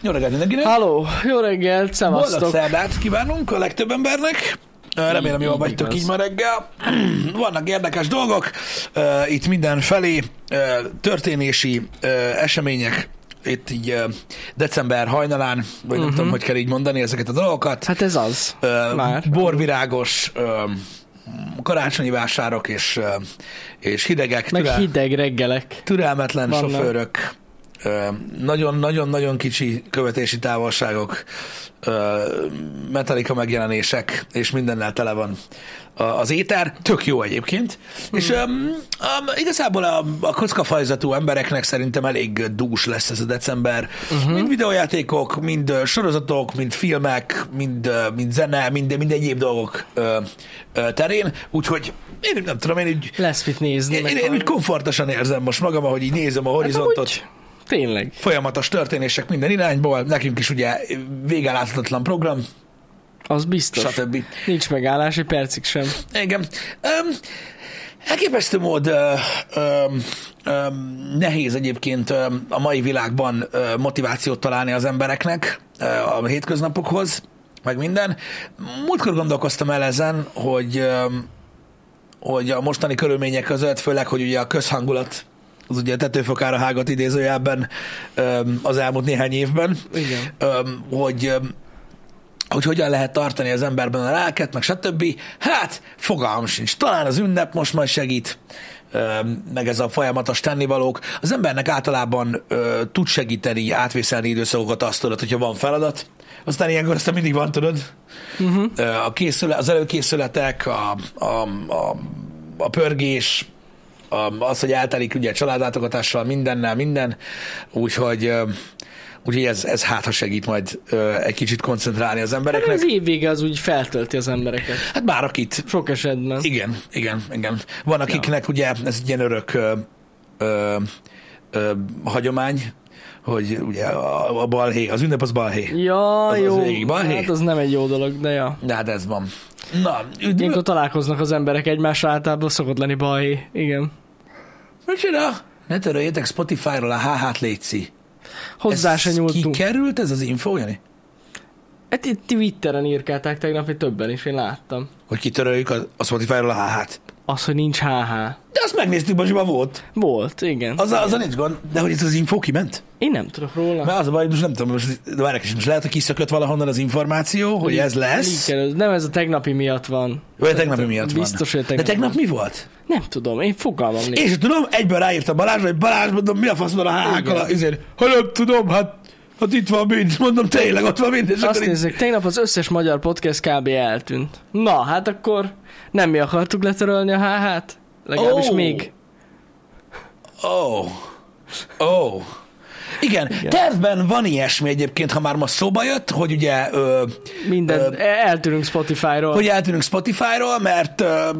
Jó reggelt mindenkinek! Halló, jó reggelt, Boldog szevasztok! szerdát kívánunk a legtöbb embernek. Remélem jól vagytok igaz. így ma reggel. Vannak érdekes dolgok. Itt mindenfelé ö, történési események. Itt így december hajnalán, vagy nem tudom, hogy kell így mondani ezeket a dolgokat. Hát ez az. Már. Borvirágos karácsonyi vásárok és, és hidegek, Meg türel- hideg reggelek. türelmetlen Vannak. sofőrök, nagyon-nagyon-nagyon kicsi követési távolságok, ö, Metallica megjelenések, és mindennel tele van az éter. Tök jó egyébként. És Hmm. um, um, igazából a, a kockafajzatú embereknek szerintem elég dús lesz ez a december. Uh-huh. Mind videójátékok, mind sorozatok, mind filmek, mind, mind zene, mind, mind egyéb dolgok ö, ö, terén. Úgyhogy én nem tudom, én úgy Lesz mit nézni. én, én, én úgy komfortosan érzem most magam, ahogy így nézem a horizontot. Hát amúgy Tényleg. Folyamatos történések minden irányból, nekünk is ugye végeláthatatlan program, Az biztos. stb. Nincs megállás egy percig sem. Igen. Um, elképesztő mód um, um, nehéz egyébként um, a mai világban uh, motivációt találni az embereknek uh, a hétköznapokhoz, meg minden. Múltkor gondolkoztam el ezen, hogy, um, hogy a mostani körülmények között, főleg, hogy ugye a közhangulat az ugye tetőfokára hágat idézőjelben az elmúlt néhány évben, Igen. hogy hogy hogyan lehet tartani az emberben a lelket, meg stb. Hát, fogalmam sincs. Talán az ünnep most majd segít, meg ez a folyamatos tennivalók. Az embernek általában ö, tud segíteni, átvészelni időszakokat azt tudod, hogyha van feladat. Aztán ilyenkor aztán mindig van, tudod. Uh-huh. A készület, az előkészületek, a, a, a, a pörgés, a, az, hogy eltelik ugye családlátogatással, mindennel, minden. Úgyhogy Úgyhogy ez, ez hát, ha segít majd ö, egy kicsit koncentrálni az Hát embereknek. az év vége az úgy feltölti az embereket. Hát bár akit. Sok esetben. Igen, igen, igen. Van akiknek ugye ez egy ilyen örök ö, ö, ö, hagyomány, hogy ugye a, a balhé, az ünnep az balhé. Ja, Az- az jó. végig balhé? hát az nem egy jó dolog, de ja. De hát ez van. Na, üdv... Ilyenkor találkoznak az emberek egymással, általában szokott lenni baj. Igen. Micsoda? Ne töröljétek Spotify-ról a HH-t létszi. Hozzá se Ez nyúltunk. kikerült ez az info, Jani? Hát itt Twitteren írkálták tegnap, hogy többen is, én láttam. Hogy kitöröljük a, a Spotify-ról a HH-t. Az, hogy nincs HH. De azt megnéztük, már volt. Volt, igen. Az, az a nincs gond. De hogy itt az info kiment? Én nem tudok róla. Mert az a baj, most nem tudom, most, de várják is, most lehet, hogy kiszökött valahonnan az információ, hogy ez lesz. Leakelő. Nem, ez a tegnapi miatt van. Vagy a tegnapi miatt van. Biztos, hogy a De tegnap mi volt? Nem tudom, én fogalmam nincs. Sem tudom, egyből ráírta Balázs, hogy Balázs, mondom, mi a fasz van a hákkal, Igen. azért, ha nem tudom, hát, hát itt van mind, mondom, tényleg ott van mind, és Azt nézzük, tegnap az összes magyar podcast kb. eltűnt. Na, hát akkor nem mi akartuk letörölni a HH-t? Legalábbis Ó. még. ó, ó. Igen, Igen. tervben van ilyesmi egyébként, ha már most szóba jött, hogy ugye, ö, Minden, Ö, eltűnünk Spotify-ról. hogy eltűnünk Spotify-ról, mert ö,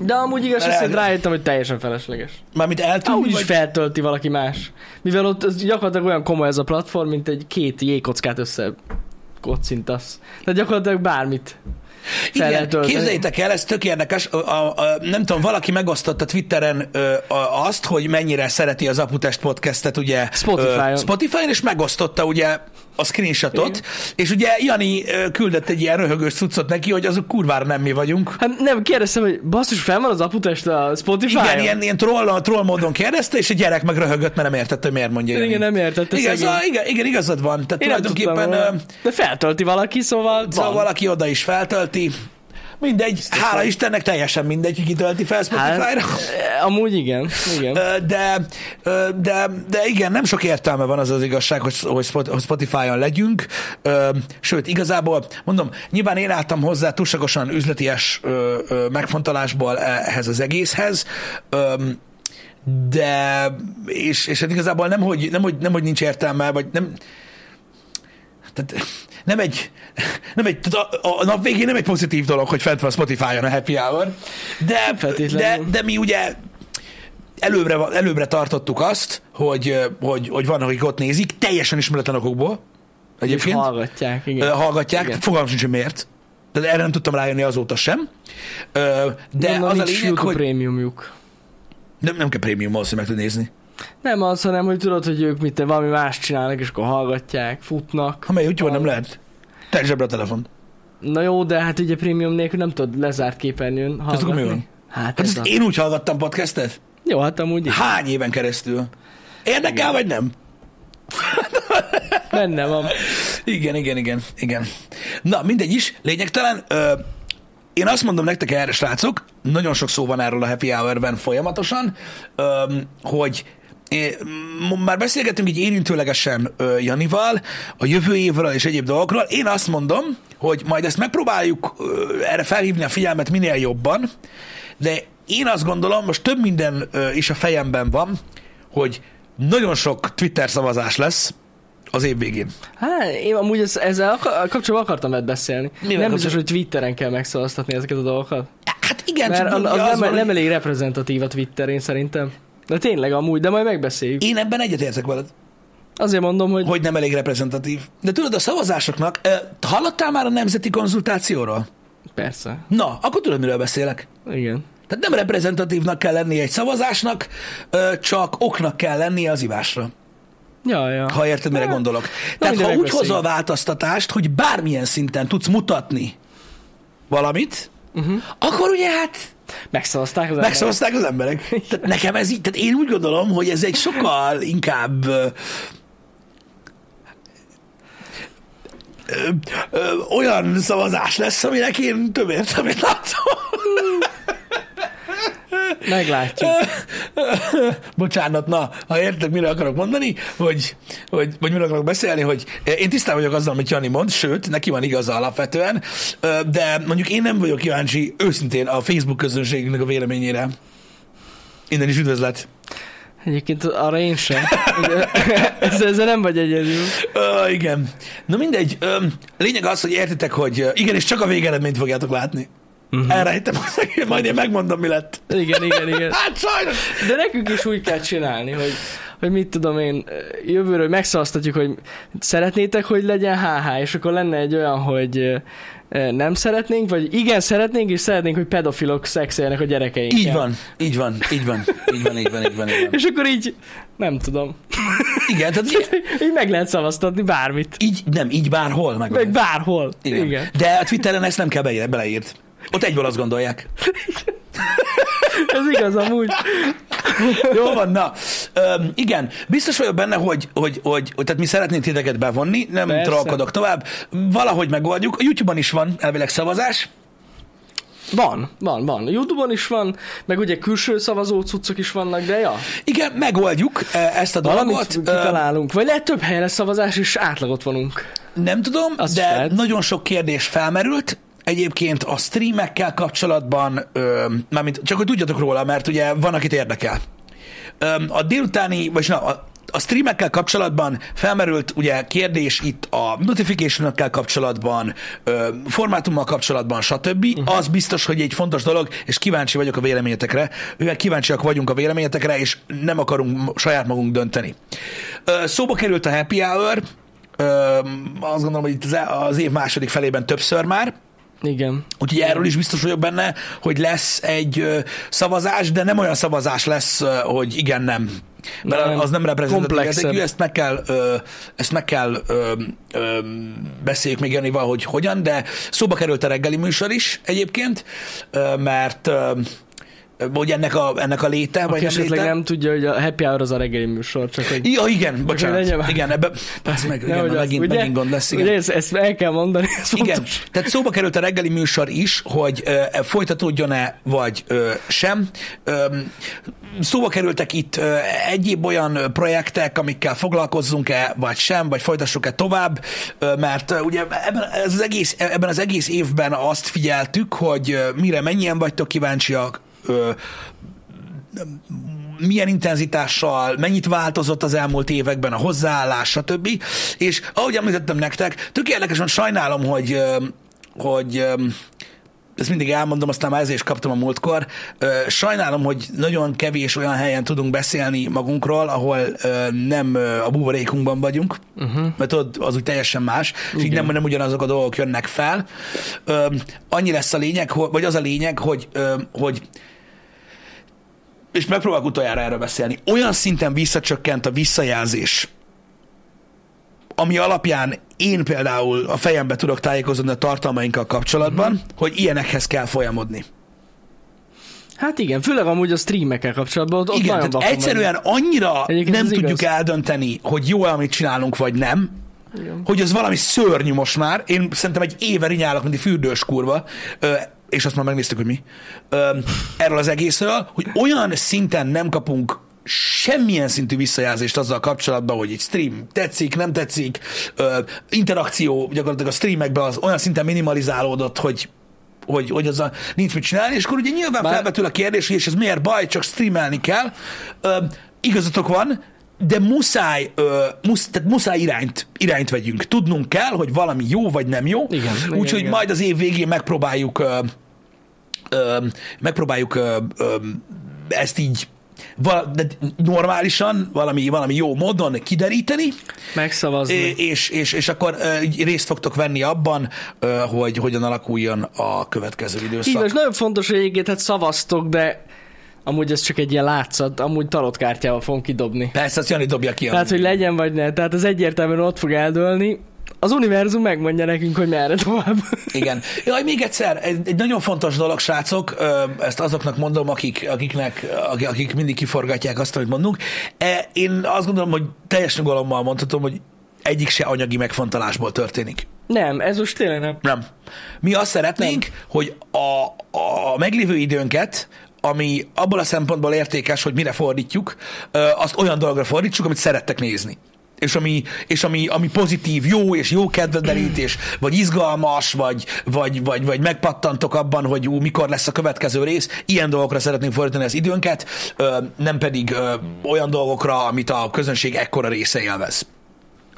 De amúgy igaz, el- rájöttem, hogy teljesen felesleges. mármint eltűnünk, úgyis vagy... feltölti valaki más. Mivel ott az gyakorlatilag olyan komoly ez a platform, mint egy két jégkockát össze kocintasz. Tehát gyakorlatilag bármit Igen, képzeljétek el, ez tök érdekes. A, a, a, nem tudom, valaki megosztotta Twitteren ö, a, azt, hogy mennyire szereti az Aputest podcastet, ugye Spotify-on. Spotify-on, és megosztotta ugye a screenshotot, Igen. és ugye Jani küldött egy ilyen röhögős cuccot neki, hogy azok kurvára nem mi vagyunk. Hát nem, kérdeztem, hogy basszus, fel van az aputest a Spotify-on? Igen, ilyen, ilyen troll, troll módon kérdezte, és a gyerek meg röhögött, mert nem értette, hogy miért mondja Jani. Igen, nem értette igen, szegény. szóval, igen, igen, igazad van. Tehát Én tudtam tulajdonképpen ö, De feltölti valaki, szóval szóval van. valaki oda is feltölti. Mindegy, hála Istennek teljesen mindegy, hogy kitölti fel Spotify-ra. Hát, amúgy igen, igen. De, de, de igen, nem sok értelme van az az igazság, hogy, hogy Spot- hogy Spotify-on legyünk. Sőt, igazából, mondom, nyilván én álltam hozzá túlságosan üzleties megfontolásból ehhez az egészhez, de, és, és hát igazából nem hogy, nem, hogy, nem, hogy nincs értelme, vagy nem, tehát nem egy, nem egy a, a nap végén nem egy pozitív dolog, hogy fent van Spotify-on a happy hour, de, de, de mi ugye előbbre, előbbre tartottuk azt, hogy, hogy, hogy vannak, akik ott nézik, teljesen ismeretlen okokból, És egyébként, hallgatják, ö, igen. hallgatják, Igen. fogalmam sincs, hogy miért. De erre nem tudtam rájönni azóta sem. De Gondolom, az a lényeg, hogy prémiumjuk. nem, nem kell prémium ahhoz, hogy meg tud nézni. Nem az, hanem hogy tudod, hogy ők mit, valami más csinálnak, és akkor hallgatják, futnak. Ha mely YouTube nem lehet. Te zsebre a telefon. Na jó, de hát ugye prémium nélkül nem tudod lezárt képernyőn hallgatni. akkor mi van? Hát Hát ez ezt a... én úgy hallgattam podcastet? Jó, hát amúgy. Hány éven keresztül? Érdekel, vagy nem? Benne van. Igen, igen, igen, igen. Na, mindegy is, lényegtelen. Ö, én azt mondom nektek erre, srácok, nagyon sok szó van erről a Happy Hour-ben folyamatosan, ö, hogy é, már beszélgettünk így érintőlegesen ö, Janival a jövő évről és egyéb dolgokról. Én azt mondom, hogy majd ezt megpróbáljuk ö, erre felhívni a figyelmet minél jobban, de én azt gondolom, most több minden ö, is a fejemben van, hogy nagyon sok Twitter szavazás lesz az év végén. Hát én amúgy ez, ezzel kapcsolatban akartam veled beszélni. Mivel nem biztos, hogy Twitteren kell megszavaztatni ezeket a dolgokat. Hát igen, Mert csak az, ugye az nem, van, nem elég reprezentatív a Twitter, én szerintem. De tényleg amúgy, de majd megbeszéljük. Én ebben egyetértek veled, Azért mondom, hogy, hogy nem elég reprezentatív. De tudod, a szavazásoknak, ö, hallottál már a nemzeti konzultációról? persze. Na, akkor tudod, miről beszélek. Igen. Tehát nem reprezentatívnak kell lennie egy szavazásnak, ö, csak oknak kell lennie az ivásra. Ja, ja. Ha érted, mire Hát, gondolok. Tehát ha úgy megbeszéljük. hozol a változtatást, hogy bármilyen szinten tudsz mutatni valamit, Uh-huh. akkor ugye hát Megszavazták az emberek. megszavazták az emberek. Tehát nekem ez így, tehát én úgy gondolom, hogy ez egy sokkal inkább ö, ö, olyan szavazás lesz, aminek én több értelmét látom. Meglátjuk. Bocsánat, na, ha értek, mire akarok mondani, hogy, hogy, vagy mire akarok beszélni, hogy én tisztában vagyok azzal, amit Jani mond, sőt, neki van igaza alapvetően, de mondjuk én nem vagyok kíváncsi őszintén a Facebook közönségünknek a véleményére. Innen is üdvözlet. Egyébként arra én sem. Ezzel, ezzel nem vagy egyedül. Ö, igen. Na mindegy, ö, lényeg az, hogy értitek, hogy ö, igen, és csak a végeredményt fogjátok látni. Uh-huh. Hittem, hogy majd én megmondom, mi lett. Igen, igen, igen. Hát sajnos. De nekünk is úgy kell csinálni, hogy, hogy mit tudom én, jövőről megszavaztatjuk, hogy szeretnétek, hogy legyen HH, és akkor lenne egy olyan, hogy nem szeretnénk, vagy igen, szeretnénk, és szeretnénk, hogy pedofilok szexeljenek a gyerekeinkkel. Így van, így van, így van, így van, így van, így van. Így van. És akkor így, nem tudom, Igen, tehát ugye, így meg lehet szavaztatni bármit. így, nem, így bárhol meg. Meg bárhol. Igen. Igen. De a Twitteren ezt nem kell beleírt. Ott egyből azt gondolják. Ez igaz amúgy. Jó van, na. Öm, igen, biztos vagyok benne, hogy, hogy, hogy, hogy tehát mi szeretnénk titeket bevonni, nem Persze. trollkodok tovább. Valahogy megoldjuk. A YouTube-on is van elvileg szavazás. Van, van, van. Youtube-on is van, meg ugye külső szavazó cuccok is vannak, de ja, Igen, megoldjuk eh, ezt a valamit dolgot. Öm, kitalálunk. Vagy lehet több helyen lesz szavazás, és átlagot vonunk. Nem tudom, Az is de nagyon sok kérdés felmerült. Egyébként a streamekkel kapcsolatban, ö, mármint csak hogy tudjatok róla, mert ugye van, akit érdekel. Ö, a délutáni, vagy na, a, a streamekkel kapcsolatban felmerült ugye kérdés itt a notification kapcsolatban, ö, formátummal kapcsolatban, stb. Uh-huh. Az biztos, hogy egy fontos dolog, és kíváncsi vagyok a véleményetekre. Mivel kíváncsiak vagyunk a véleményetekre, és nem akarunk saját magunk dönteni. Ö, szóba került a happy hour, Ö, azt gondolom, hogy itt az, az év második felében többször már, Igen. úgyhogy erről is biztos vagyok benne, hogy lesz egy szavazás, de nem olyan szavazás lesz, hogy igen, nem. Mert Nem, az nem reprezentatív ezt meg kell, ezt meg kell ö, ö, beszéljük még Janival, hogy hogyan, de szóba került a reggeli műsor is egyébként, mert hogy ennek a, ennek a léte, vagy Aki nem esetleg léte. nem tudja, hogy a happy hour az a reggeli műsor, csak hogy... Ja, igen, bocsánat. legyen- Igen, ebbe, Persze meg, igen, az- megint, ugye? megint gond lesz. Igen. Ugye ezt, ezt el kell mondani, ez Igen, fontos. tehát szóba került a reggeli műsor is, hogy ö, folytatódjon-e, vagy ö, sem. Ö, szóba kerültek itt ö, egyéb olyan projektek, amikkel foglalkozzunk-e, vagy sem, vagy folytassuk-e tovább, ö, mert ö, ugye ebben, az egész, ebben az egész évben azt figyeltük, hogy ö, mire mennyien vagytok kíváncsiak, ö, milyen intenzitással, mennyit változott az elmúlt években a hozzáállás, stb. És ahogy említettem nektek, tök érdekesen sajnálom, hogy, hogy ezt mindig elmondom, aztán már ezért is kaptam a múltkor. Sajnálom, hogy nagyon kevés olyan helyen tudunk beszélni magunkról, ahol nem a buborékunkban vagyunk, uh-huh. mert tudod, az úgy teljesen más, és így nem, nem ugyanazok a dolgok jönnek fel. Annyi lesz a lényeg, vagy az a lényeg, hogy, hogy és megpróbálok utoljára erről beszélni, olyan szinten visszacsökkent a visszajelzés, ami alapján én például a fejembe tudok tájékozódni a tartalmainkkal kapcsolatban, mm-hmm. hogy ilyenekhez kell folyamodni. Hát igen, főleg amúgy a streamekkel kapcsolatban, ott, ott Igen, nagyon tehát egyszerűen vagyok. annyira Egyébként nem tudjuk igaz. eldönteni, hogy jó amit csinálunk, vagy nem, Igen. hogy ez valami szörnyű most már. Én szerintem egy éve rinyálok, mint egy fürdős kurva, és azt már megnéztük, hogy mi, erről az egészről, hogy olyan szinten nem kapunk semmilyen szintű visszajelzést azzal kapcsolatban, hogy egy stream tetszik, nem tetszik, ö, interakció gyakorlatilag a streamekben az olyan szinten minimalizálódott, hogy hogy, hogy azzal nincs mit csinálni, és akkor ugye nyilván Bár... felvetül a kérdés, hogy és ez miért baj, csak streamelni kell. Ö, igazatok van, de muszáj, ö, musz, tehát muszáj irányt, irányt vegyünk. Tudnunk kell, hogy valami jó vagy nem jó. Igen, igen, Úgyhogy igen. majd az év végén megpróbáljuk ö, ö, megpróbáljuk ö, ö, ezt így val- de normálisan, valami, valami jó módon kideríteni, Megszavazni. és, és, és akkor részt fogtok venni abban, hogy hogyan alakuljon a következő időszak. van, és nagyon fontos, hogy egyébként hát szavaztok, de amúgy ez csak egy ilyen látszat, amúgy tarotkártyával fogom kidobni. Persze, azt Jani dobja ki. Tehát, hogy legyen vagy ne. Tehát az egyértelműen ott fog eldőlni. Az univerzum megmondja nekünk, hogy merre tovább. Igen. Jaj, még egyszer, egy, egy nagyon fontos dolog, srácok, ezt azoknak mondom, akik, akiknek, akik, akik mindig kiforgatják azt, amit mondunk. E, Én azt gondolom, hogy teljes nyugalommal mondhatom, hogy egyik se anyagi megfontolásból történik. Nem, ez most tényleg nem. Nem. Mi azt szeretnénk, nem. hogy a, a meglévő időnket, ami abból a szempontból értékes, hogy mire fordítjuk, azt olyan dologra fordítsuk, amit szerettek nézni. És ami, és ami, ami pozitív, jó és jó kedvederítés, vagy izgalmas, vagy, vagy, vagy, vagy megpattantok abban, hogy ú, mikor lesz a következő rész, ilyen dolgokra szeretnénk fordítani az időnket, ö, nem pedig ö, olyan dolgokra, amit a közönség ekkora része élvez.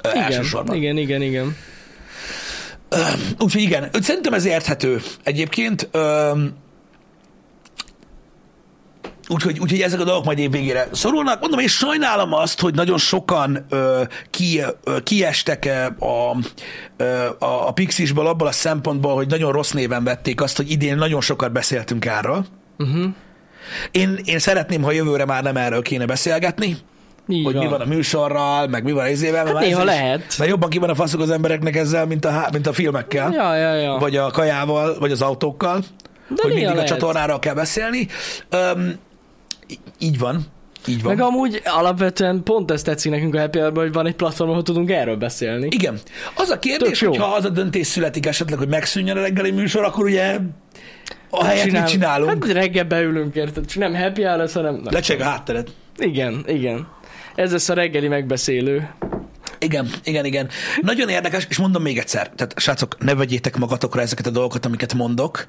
Ö, Igen, elsősorban. igen, igen, igen. Úgyhogy igen, szerintem ez érthető egyébként. Úgyhogy, úgyhogy ezek a dolgok majd év végére szorulnak. Mondom, és sajnálom azt, hogy nagyon sokan ö, ki, ö, kiestek a, ö, a, a Pixisból abból a szempontból, hogy nagyon rossz néven vették azt, hogy idén nagyon sokat beszéltünk erről. Uh-huh. Én, én szeretném, ha jövőre már nem erről kéne beszélgetni, Így hogy van. mi van a műsorral, meg mi van mert Hát néha is- lehet. Mert jobban ki van a faszok az embereknek ezzel, mint a, mint a filmekkel Ja, ja, ja. vagy a kajával, vagy az autókkal, De hogy mindig a lehet. csatornáról kell beszélni. Í- így van, így van. Meg amúgy alapvetően pont ezt tetszik nekünk a Happy Hour-ban, hogy van egy platform, ahol tudunk erről beszélni. Igen. Az a kérdés, hogy ha az a döntés születik esetleg, hogy megszűnjön a reggeli műsor, akkor ugye a helyet mit csinálunk? Hát reggel beülünk, érted? Nem happy hour lesz, hanem... Lecseg a hátteret. Igen, igen. Ez lesz a reggeli megbeszélő. Igen, igen, igen. Nagyon érdekes, és mondom még egyszer, tehát srácok, ne vegyétek magatokra ezeket a dolgokat, amiket mondok,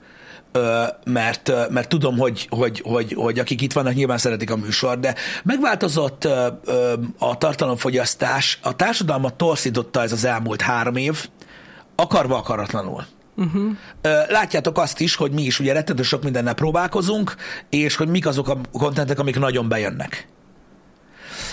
mert, mert tudom, hogy, hogy, hogy, hogy akik itt vannak, nyilván szeretik a műsor, de megváltozott a tartalomfogyasztás, a társadalmat torszította ez az elmúlt három év, akarva akaratlanul. Uh-huh. Látjátok azt is, hogy mi is ugye rettentő sok mindennel próbálkozunk, és hogy mik azok a kontentek, amik nagyon bejönnek.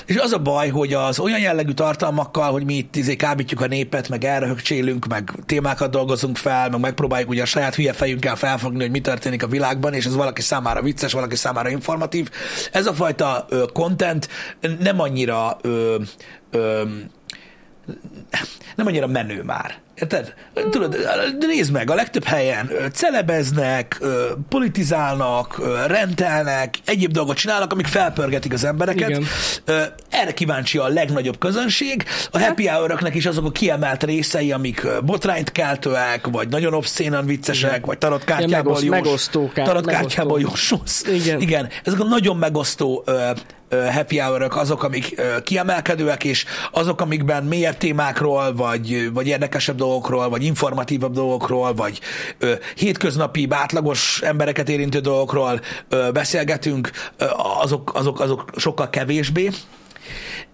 És az a baj, hogy az olyan jellegű tartalmakkal, hogy mi itt izé kábítjuk a népet, meg elröhögcsélünk, meg témákat dolgozunk fel, meg megpróbáljuk ugye a saját hülye fejünkkel felfogni, hogy mi történik a világban, és ez valaki számára vicces, valaki számára informatív. Ez a fajta ö, content nem annyira ö, ö, nem annyira menő már. Érted? Tudod, de nézd meg, a legtöbb helyen celebeznek, politizálnak, ö, rentelnek, egyéb dolgot csinálnak, amik felpörgetik az embereket. Igen. Erre kíváncsi a legnagyobb közönség. A happy hour is azok a kiemelt részei, amik botrányt keltőek, vagy nagyon obszénan viccesek, Igen. vagy tarotkártyából jós. megosztóká- Tarotkártyából jósolsz. Igen. Igen, ezek a nagyon megosztó happy hour azok, amik kiemelkedőek, és azok, amikben mélyebb témákról, vagy, vagy érdekesebb dolgokról, vagy informatívabb dolgokról, vagy ö, hétköznapi, átlagos embereket érintő dolgokról ö, beszélgetünk, ö, azok, azok, azok sokkal kevésbé.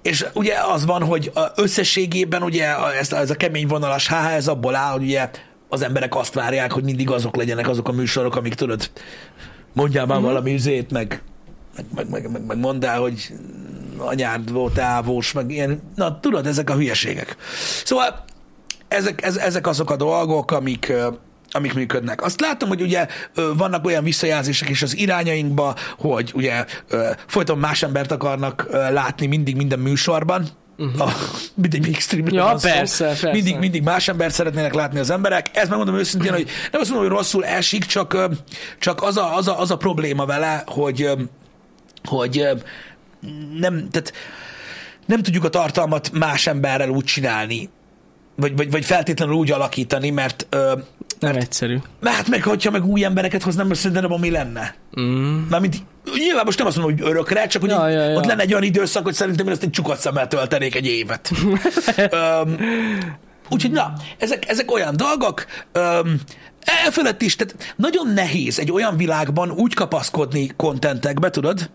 És ugye az van, hogy összességében ugye ez, ez a kemény vonalas HH, ez abból áll, hogy ugye az emberek azt várják, hogy mindig azok legyenek azok a műsorok, amik tudod, mondjál már valami üzét, meg, meg, meg, meg, meg, meg mondd el, hogy anyád volt ávós, meg ilyen, na tudod, ezek a hülyeségek. Szóval ezek, ez, ezek azok a dolgok, amik, amik működnek. Azt látom, hogy ugye vannak olyan visszajelzések is az irányainkba, hogy ugye folyton más embert akarnak látni mindig minden műsorban, Uh-huh. A, mindig még streamről Ja, van szó. persze, persze. Mindig, mindig más embert szeretnének látni az emberek. Ez megmondom őszintén, hogy nem azt mondom, hogy rosszul esik, csak, csak az, a, az, a, az a probléma vele, hogy, hogy nem, tehát nem tudjuk a tartalmat más emberrel úgy csinálni, vagy, vagy, vagy feltétlenül úgy alakítani, mert, ö, Nem egyszerű. mert hát meg, hogyha meg új embereket hoznám, most szerintem abban mi lenne? Mm. Mármint nyilván most nem azt mondom, hogy örökre, csak hogy Ja, ja, ja. ott lenne egy olyan időszak, hogy szerintem én ezt egy csukat szemmel töltenék egy évet. Öm, úgyhogy na, ezek, ezek olyan dolgok, öm, elfelett is, tehát nagyon nehéz egy olyan világban úgy kapaszkodni kontentekbe, tudod?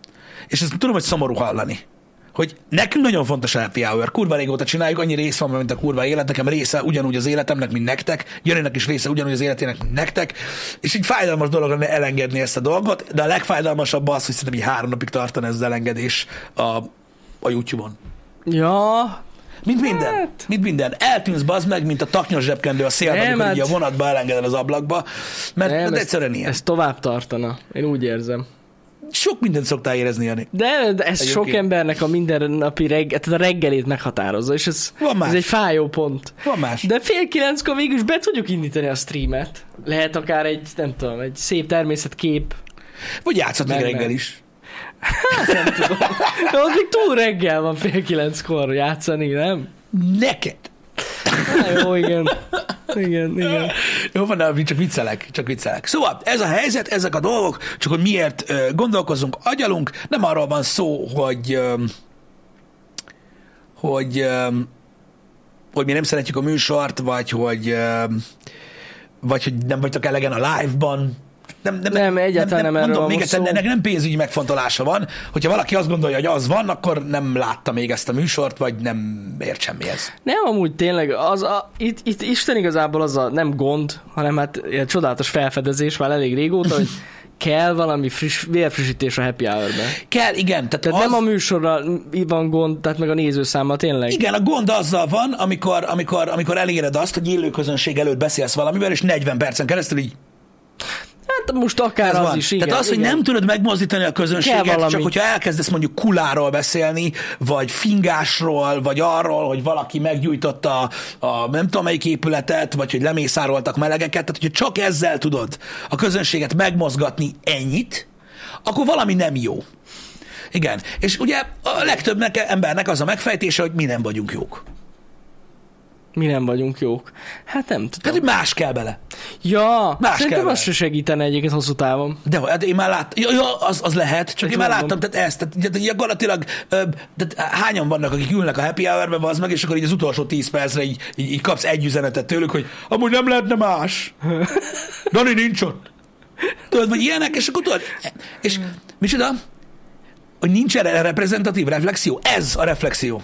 És ezt tudom, hogy szomorú hallani. Hogy nekünk nagyon fontos happy hour. Kurva régóta csináljuk, annyi rész van, mint a kurva élet. Nekem része ugyanúgy az életemnek, mint nektek. Jönnek is része ugyanúgy az életének, mint nektek. És így fájdalmas dolog lenne elengedni ezt a dolgot, de a legfájdalmasabb az, hogy szerintem így három napig tartana ez az elengedés a, a YouTube-on. Ja, Mint minden. Hát. Mint minden. Eltűnsz bazd meg, mint a taknyos zsebkendő a szélben, amikor hát- a vonatba elengedel az ablakba. Mert nem, nem, ez, egyszerűen ilyen. ez tovább tartana. Én úgy érzem. Sok mindent szoktál érezni, Jani. De, de ez Egyébként. sok embernek a mindennapi reggel, tehát a reggelét meghatározza, és ez, Van más. ez egy fájó pont. Van más. De fél kilenckor végül is be tudjuk indítani a streamet. Lehet akár egy, nem tudom, egy szép természetkép. Vagy játszhat még Meg, reggel meg. is. De az még túl reggel van fél kilenckor játszani, nem? Neked. Na, jó, igen. Igen, igen. Jó van, de csak viccelek, csak viccelek. Szóval ez a helyzet, ezek a dolgok, csak hogy miért gondolkozunk, agyalunk, nem arról van szó, hogy hogy hogy mi nem szeretjük a műsort, vagy hogy vagy hogy nem vagytok elegen a live-ban. Nem, nem, Nem, egyáltalán nem erről mondom, még egyszer, ennek nem pénzügyi megfontolása van. Hogyha valaki azt gondolja, hogy az van, akkor nem látta még ezt a műsort, vagy nem ért semmihez. Nem, amúgy tényleg, az a, itt, itt Isten igazából az a nem gond, hanem hát ilyen csodálatos felfedezés már elég régóta, hogy kell valami friss, vérfrissítés a happy hour-ben. Kell, igen. Tehát, Tehát az... nem a műsorral van gond, tehát meg a nézőszámmal tényleg. Igen, a gond azzal van, amikor, amikor, amikor eléred azt, hogy élő közönség előtt beszélsz valamivel, és 40 percen keresztül így Hát most akár ez az van. is, igen. Tehát az, hogy igen. nem tudod megmozdítani a közönséget, csak hogyha elkezdesz mondjuk kuláról beszélni, vagy fingásról, vagy arról, hogy valaki meggyújtotta a, a nem tudom melyik épületet, vagy hogy lemészároltak melegeket, tehát hogyha csak ezzel tudod a közönséget megmozgatni ennyit, akkor valami nem jó. Igen. És ugye a legtöbbnek embernek az a megfejtése, hogy mi nem vagyunk jók. Mi nem vagyunk jók. Hát nem tudom. Tehát, hogy más kell bele. Ja, Más szerintem kell az se segítene egyébként hosszú távon. De hát én már láttam, ja, ja, az, az lehet, csak Egy én már láttam, tehát ezt, tehát, tehát gyakorlatilag tehát hányan vannak, akik ülnek a happy hour-be, az meg, és akkor így az utolsó 10 percre így, így, így kapsz egy üzenetet tőlük, hogy amúgy nem lehetne más. Dani nincs ott. Tudod, vagy ilyenek, és akkor tudod, és micsoda? Hogy nincs erre reprezentatív reflexió? Ez a reflexió.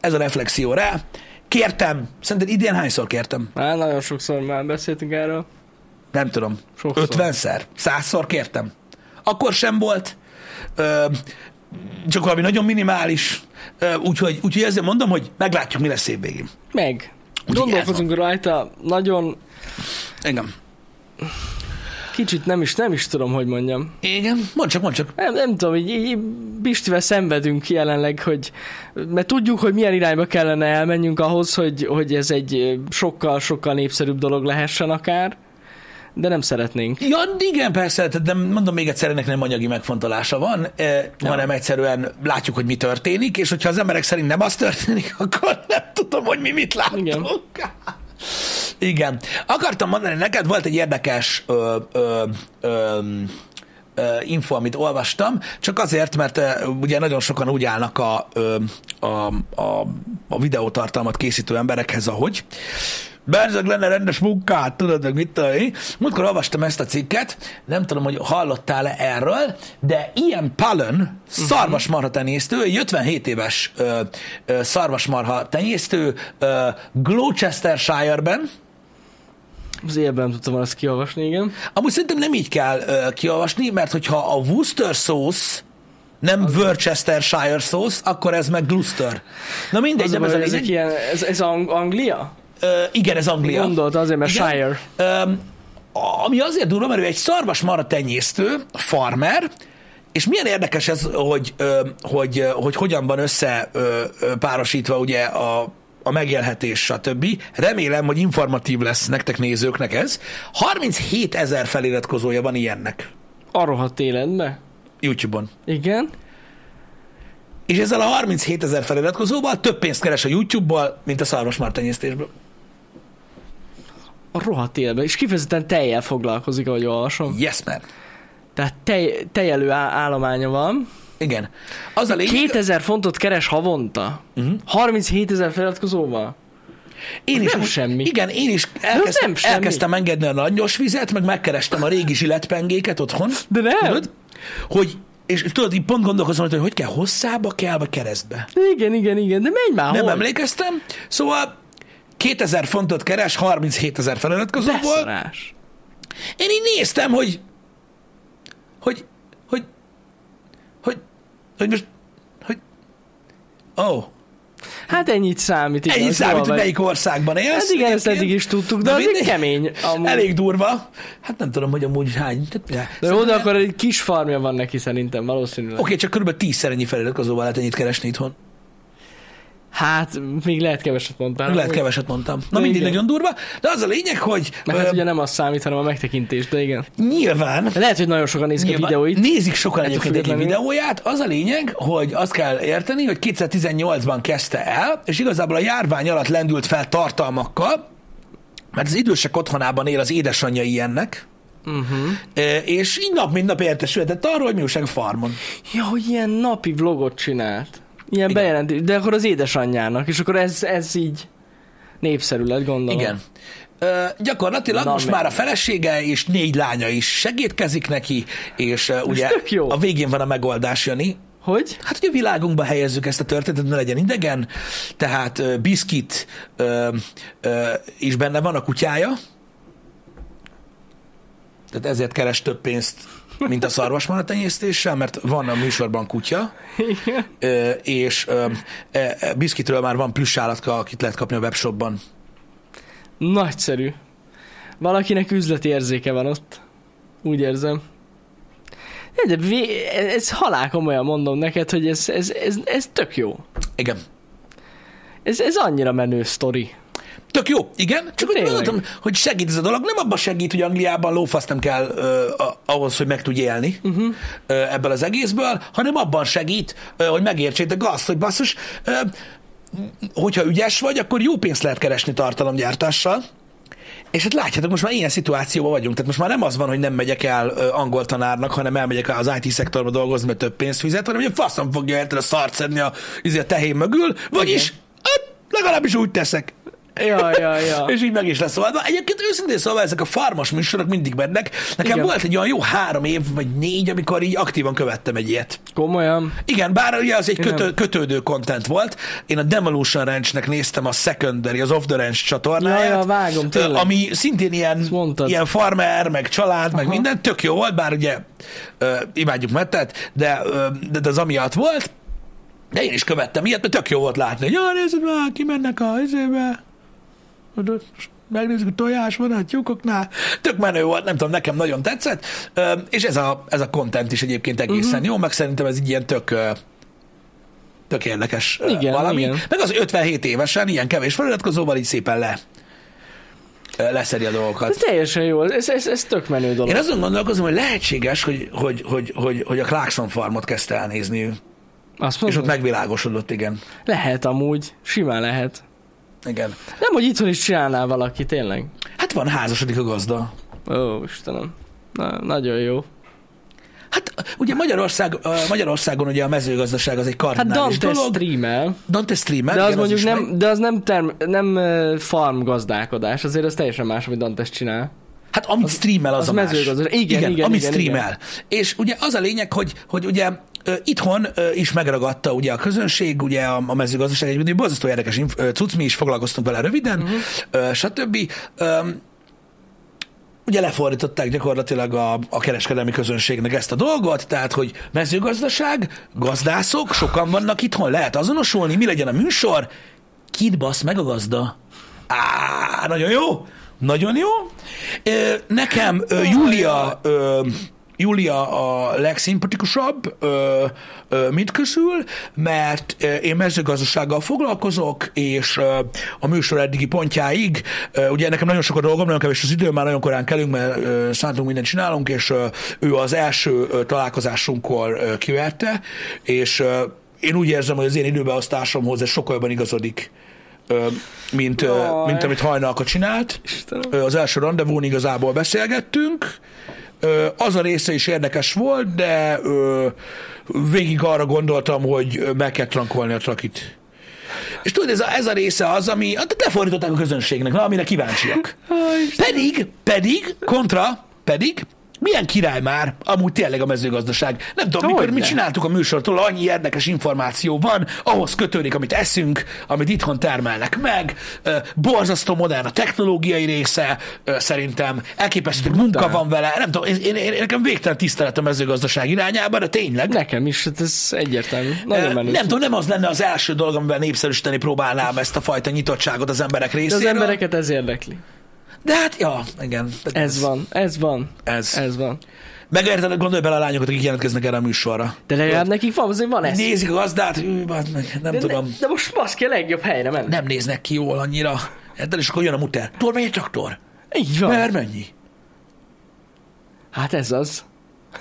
Ez a reflexió rá. Kértem, szerinted idén hányszor kértem? Már nagyon sokszor már beszéltünk erről. nem tudom, Sokszor. ötvenszer, százszor kértem. Akkor sem volt, ö, csak valami nagyon minimális, ö, úgyhogy, úgyhogy ezért mondom, hogy meglátjuk, mi lesz év végén. Meg. Úgyhogy Gondolkozunk rajta, nagyon Igen. Kicsit nem is, nem is tudom, hogy mondjam. Igen, mondd csak, mondd csak. Nem, nem tudom, így, így Pistivel szenvedünk jelenleg, hogy, mert tudjuk, hogy milyen irányba kellene elmenjünk ahhoz, hogy, hogy ez egy sokkal-sokkal népszerűbb dolog lehessen akár, de nem szeretnénk. Ja, igen, persze, tehát nem, mondom még egyszer, ennek nem anyagi megfontolása van, eh, hanem egyszerűen látjuk, hogy mi történik, és hogyha az emberek szerint nem az történik, akkor nem tudom, hogy mi mit látunk. Igen. Igen. Akartam mondani neked, volt egy érdekes ö, ö, ö, ö, info, amit olvastam, csak azért, mert ö, ugye nagyon sokan úgy állnak a, ö, a, a, a videótartalmat készítő emberekhez, ahogy Berzeg lenne rendes munkát, tudod, meg mit tudom én. Múltkor olvastam ezt a cikket, nem tudom, hogy hallottál-e erről, de Ian Pallen, szarvasmarha tenyésztő, egy 57 éves ö, ö, szarvasmarha tenyésztő ö, Gloucestershire-ben, Az életben nem tudtam volna ezt kiolvasni, igen. Amúgy szerintem nem így kell ö, kiolvasni, mert hogyha a Worcester sauce nem Worcestershire sauce, akkor ez meg Gloucester. Na mindegy, Az nem ez a hogy lényeg. ilyen, ez, ez Ang- Anglia? Ö, igen, ez Anglia. Gondolt azért, mert Igen. Shire. Öm, ami azért durva, mert ő egy szarvasmarha tenyésztő, farmer, és milyen érdekes ez, hogy, ö, hogy, ö, hogy hogyan van össze ö, ö, párosítva ugye a, a megélhetés, stb. Remélem, hogy informatív lesz nektek nézőknek ez. 37 ezer feliratkozója van ilyennek A rohadt életbe. YouTube-on. Igen. És ezzel a 37 ezer feliratkozóval több pénzt keres a YouTube-ból, mint a szarvasmarha tenyésztésből. A rohadt életbe. És kifejezetten tejjel foglalkozik, ahogy olvasom. Yes, man. Tehát tej, tejelő állománya van. Igen. Az a lényeg, 2000 fontot keres havonta. Mhm. Uh-huh. 37 ezer feliratkozóval. Én is, nem semmi. Igen, én is elkezdtem, nem semmi. elkezdtem engedni a langyos vizet, meg megkerestem a régi zsiletpengéket otthon. De nem. Tudod? Hogy, és tudod, így pont gondolkozom, hogy hogy kell hosszába kell, vagy keresztbe. Igen, igen, igen, de menj már, Nem hol? emlékeztem. Szóval 2000 fontot keres 37 ezer feliratkozóból. Beszarás. Én így néztem, hogy hogy, hogy most hogy ó, oh, Hát ennyit számít. Igen, ennyi az számít, hogy vagy. melyik országban élsz. Hát igen, ezt eddig is tudtuk, de Na azért kemény. Amúgy. Elég durva. Hát nem tudom, hogy amúgy hány. Tehát, De jó, de akkor egy kis farmja van neki szerintem, valószínűleg. Oké, csak kb. tízszer ennyi feliratkozóval lehet ennyit keresni itthon. Hát, még lehet keveset mondtál. Lehet amúgy. keveset mondtam. Na mindig igen. nagyon durva, de az a lényeg, hogy Mert hát ö, ugye nem az számít, hanem a megtekintés, de igen. nyilván, lehet, hogy nagyon sokan nézik a videóit. nézik sokan Ettől egyébként egy videóját. Az a lényeg, hogy azt kell érteni, hogy 2018-ban kezdte el, és igazából a járvány alatt lendült fel tartalmakkal, mert az idősek otthonában él az édesanyja ilyennek, Uh-huh. és így nap mint nap értesülhetett arról, hogy mi újság farmon. Ja, hogy ilyen napi vlogot csinált. Ilyen Igen. bejelentés, de akkor az édesanyjának, és akkor ez, ez így népszerű lett, gondolom. Igen. Ö, gyakorlatilag Na, most meg. már a felesége és négy lánya is segítkezik neki, és uh, ugye jó. a végén van a megoldás, Jani. Hogy? Hát, hogy a világunkba helyezzük ezt a történetet, ne legyen idegen, tehát uh, Biskit uh, uh, is benne van a kutyája, tehát ezért keres több pénzt, mint a szarvasmarha tenyésztéssel, mert van a műsorban kutya, Igen. és e, e, Biskitről már van plusz állatka, akit lehet kapni a webshopban. Nagyszerű. Valakinek üzleti érzéke van ott. Úgy érzem. De, ez halál komolyan mondom neked, hogy ez, ez, ez, ez tök jó. Igen. Ez, ez annyira menő sztori. Tök jó, igen, csak úgy gondoltam, hogy segít ez a dolog. Nem abban segít, hogy Angliában lófasz nem kell ö, a, ahhoz, hogy meg tudj élni uh-huh. ö, ebből az egészből, hanem abban segít, ö, hogy megértsétek azt, hogy basszus, ö, hogyha ügyes vagy, akkor jó pénzt lehet keresni tartalomgyártással. És hát látjátok, most már ilyen szituációban vagyunk. Tehát most már nem az van, hogy nem megyek el angol tanárnak, hanem elmegyek az IT szektorba dolgozni, mert több pénzt fizet, hanem hogy a faszom fogja érted a szart szedni a, izé, a tehén mögül, vagyis hát, legalábbis úgy teszek. Ja, ja, ja. És így meg is lesz oldva. Egyébként őszintén szóval ezek a farmas műsorok mindig mennek. Nekem Igen. volt egy olyan jó három év, vagy négy, amikor így aktívan követtem egy ilyet. Komolyan. Igen, bár ugye az egy kötő, kötődő content volt. Én a Demolition Ranchnek néztem a Secondary, az Off the Ranch csatornáját. Ja, ja, vágom, tényleg. Ami szintén ilyen, ilyen farmer, meg család, meg Aha. minden. Tök jó volt, bár ugye ö, imádjuk Mettet, de, ö, de, de az amiatt volt. De én is követtem ilyet, mert tök jó volt látni, hogy ja, nézd már, kimennek a izébe, megnézzük, tojás van a tyúkoknál. Tök menő volt, nem tudom, nekem nagyon tetszett. És ez a, ez a content is egyébként egészen uh-huh. jó, meg szerintem ez egy ilyen tök tök érdekes Igen, valami. igen. Meg az 57 évesen ilyen kevés feliratkozóval így szépen le leszedi a Ez dolgokat. teljesen jó. Ez, ez, ez tök menő dolog. Én azon gondolkozom, hogy lehetséges, hogy, hogy, hogy, hogy, hogy a Clarkson farmot kezdte elnézni ő. Azt És ott megvilágosodott, igen. Lehet amúgy. Simán lehet. Igen. Nem, hogy itthon is csinálnál valaki, tényleg. Hát van, házasodik a gazda. Ó, Istenem. Na, nagyon jó. Hát ugye Magyarország, Magyarországon ugye a mezőgazdaság az egy Hát kardinális Dante dolog. streamel, Dante streamer, de az igen, mondjuk is nem, megy. de az nem, term, nem farm gazdálkodás, azért az teljesen más, amit Dantes csinál. Hát amit streamel az, az a más. mezőgazdaság. Igen, igen, amit igen, streamel. És ugye az a lényeg, hogy, hogy ugye itthon is megragadta ugye a közönség, ugye a, a mezőgazdaság egy borzasztó érdekes cucc, mi is foglalkoztunk vele röviden, uh-huh. stb. Ugye lefordították gyakorlatilag a, a kereskedelmi közönségnek ezt a dolgot, tehát, hogy mezőgazdaság, gazdászok, sokan vannak itthon, lehet azonosulni, mi legyen a műsor, kit basz meg a gazda? Á, nagyon jó. Nagyon jó. Nekem Júlia, ö, Júlia a legszimpatikusabb ö, ö, mint közül, mert én mezőgazdasággal foglalkozok, és ö, a műsor eddigi pontjáig, ö, ugye nekem nagyon sok a dolgom, nagyon kevés az idő, már nagyon korán kelünk, mert ö, szántunk mindent csinálunk, és ö, ő az első ö, találkozásunkkor ö, kiverte, és ö, én úgy érzem, hogy az én időbeosztásomhoz ez sokkal jobban igazodik, mint, Jaj. mint amit hajnalka csinált. Istenem. Az első rendezvún igazából beszélgettünk. Az a része is érdekes volt, de végig arra gondoltam, hogy meg kell trankolni a trakit. És tudod, ez a, ez a része az, ami hát lefordították a közönségnek, na, amire kíváncsiak. Pedig, pedig, kontra, pedig, milyen király már, amúgy tényleg a mezőgazdaság. Nem tudom, mikor mi csináltuk a műsortól, annyi érdekes információ van, ahhoz kötődik, amit eszünk, amit itthon termelnek meg, borzasztó modern a technológiai része, szerintem elképesztő munka van vele, nem tudom, én, én, én, nekem végtelen tisztelet a mezőgazdaság irányába, de tényleg. Nekem is, hát ez egyértelmű. Nagyon menő. nem tudom, nem az lenne az első dolog, amivel népszerűsíteni próbálnám ezt a fajta nyitottságot az emberek De részéről. az embereket ez érdekli. De hát, ja, igen. Ez van, ez van, Ez. ez van. Megérted, gondolj bele a lányokat, akik jelentkeznek erre a műsorra. De legalább nekik van, azért van ez. Nézik a gazdát, hű, bazd meg, nem de, tudom. De, de most baszki a legjobb helyre menni. Nem néznek ki jól annyira. Érted? És akkor jön a muter. Tudod, mennyi traktor? Így van. Mert mennyi? Hát ez az.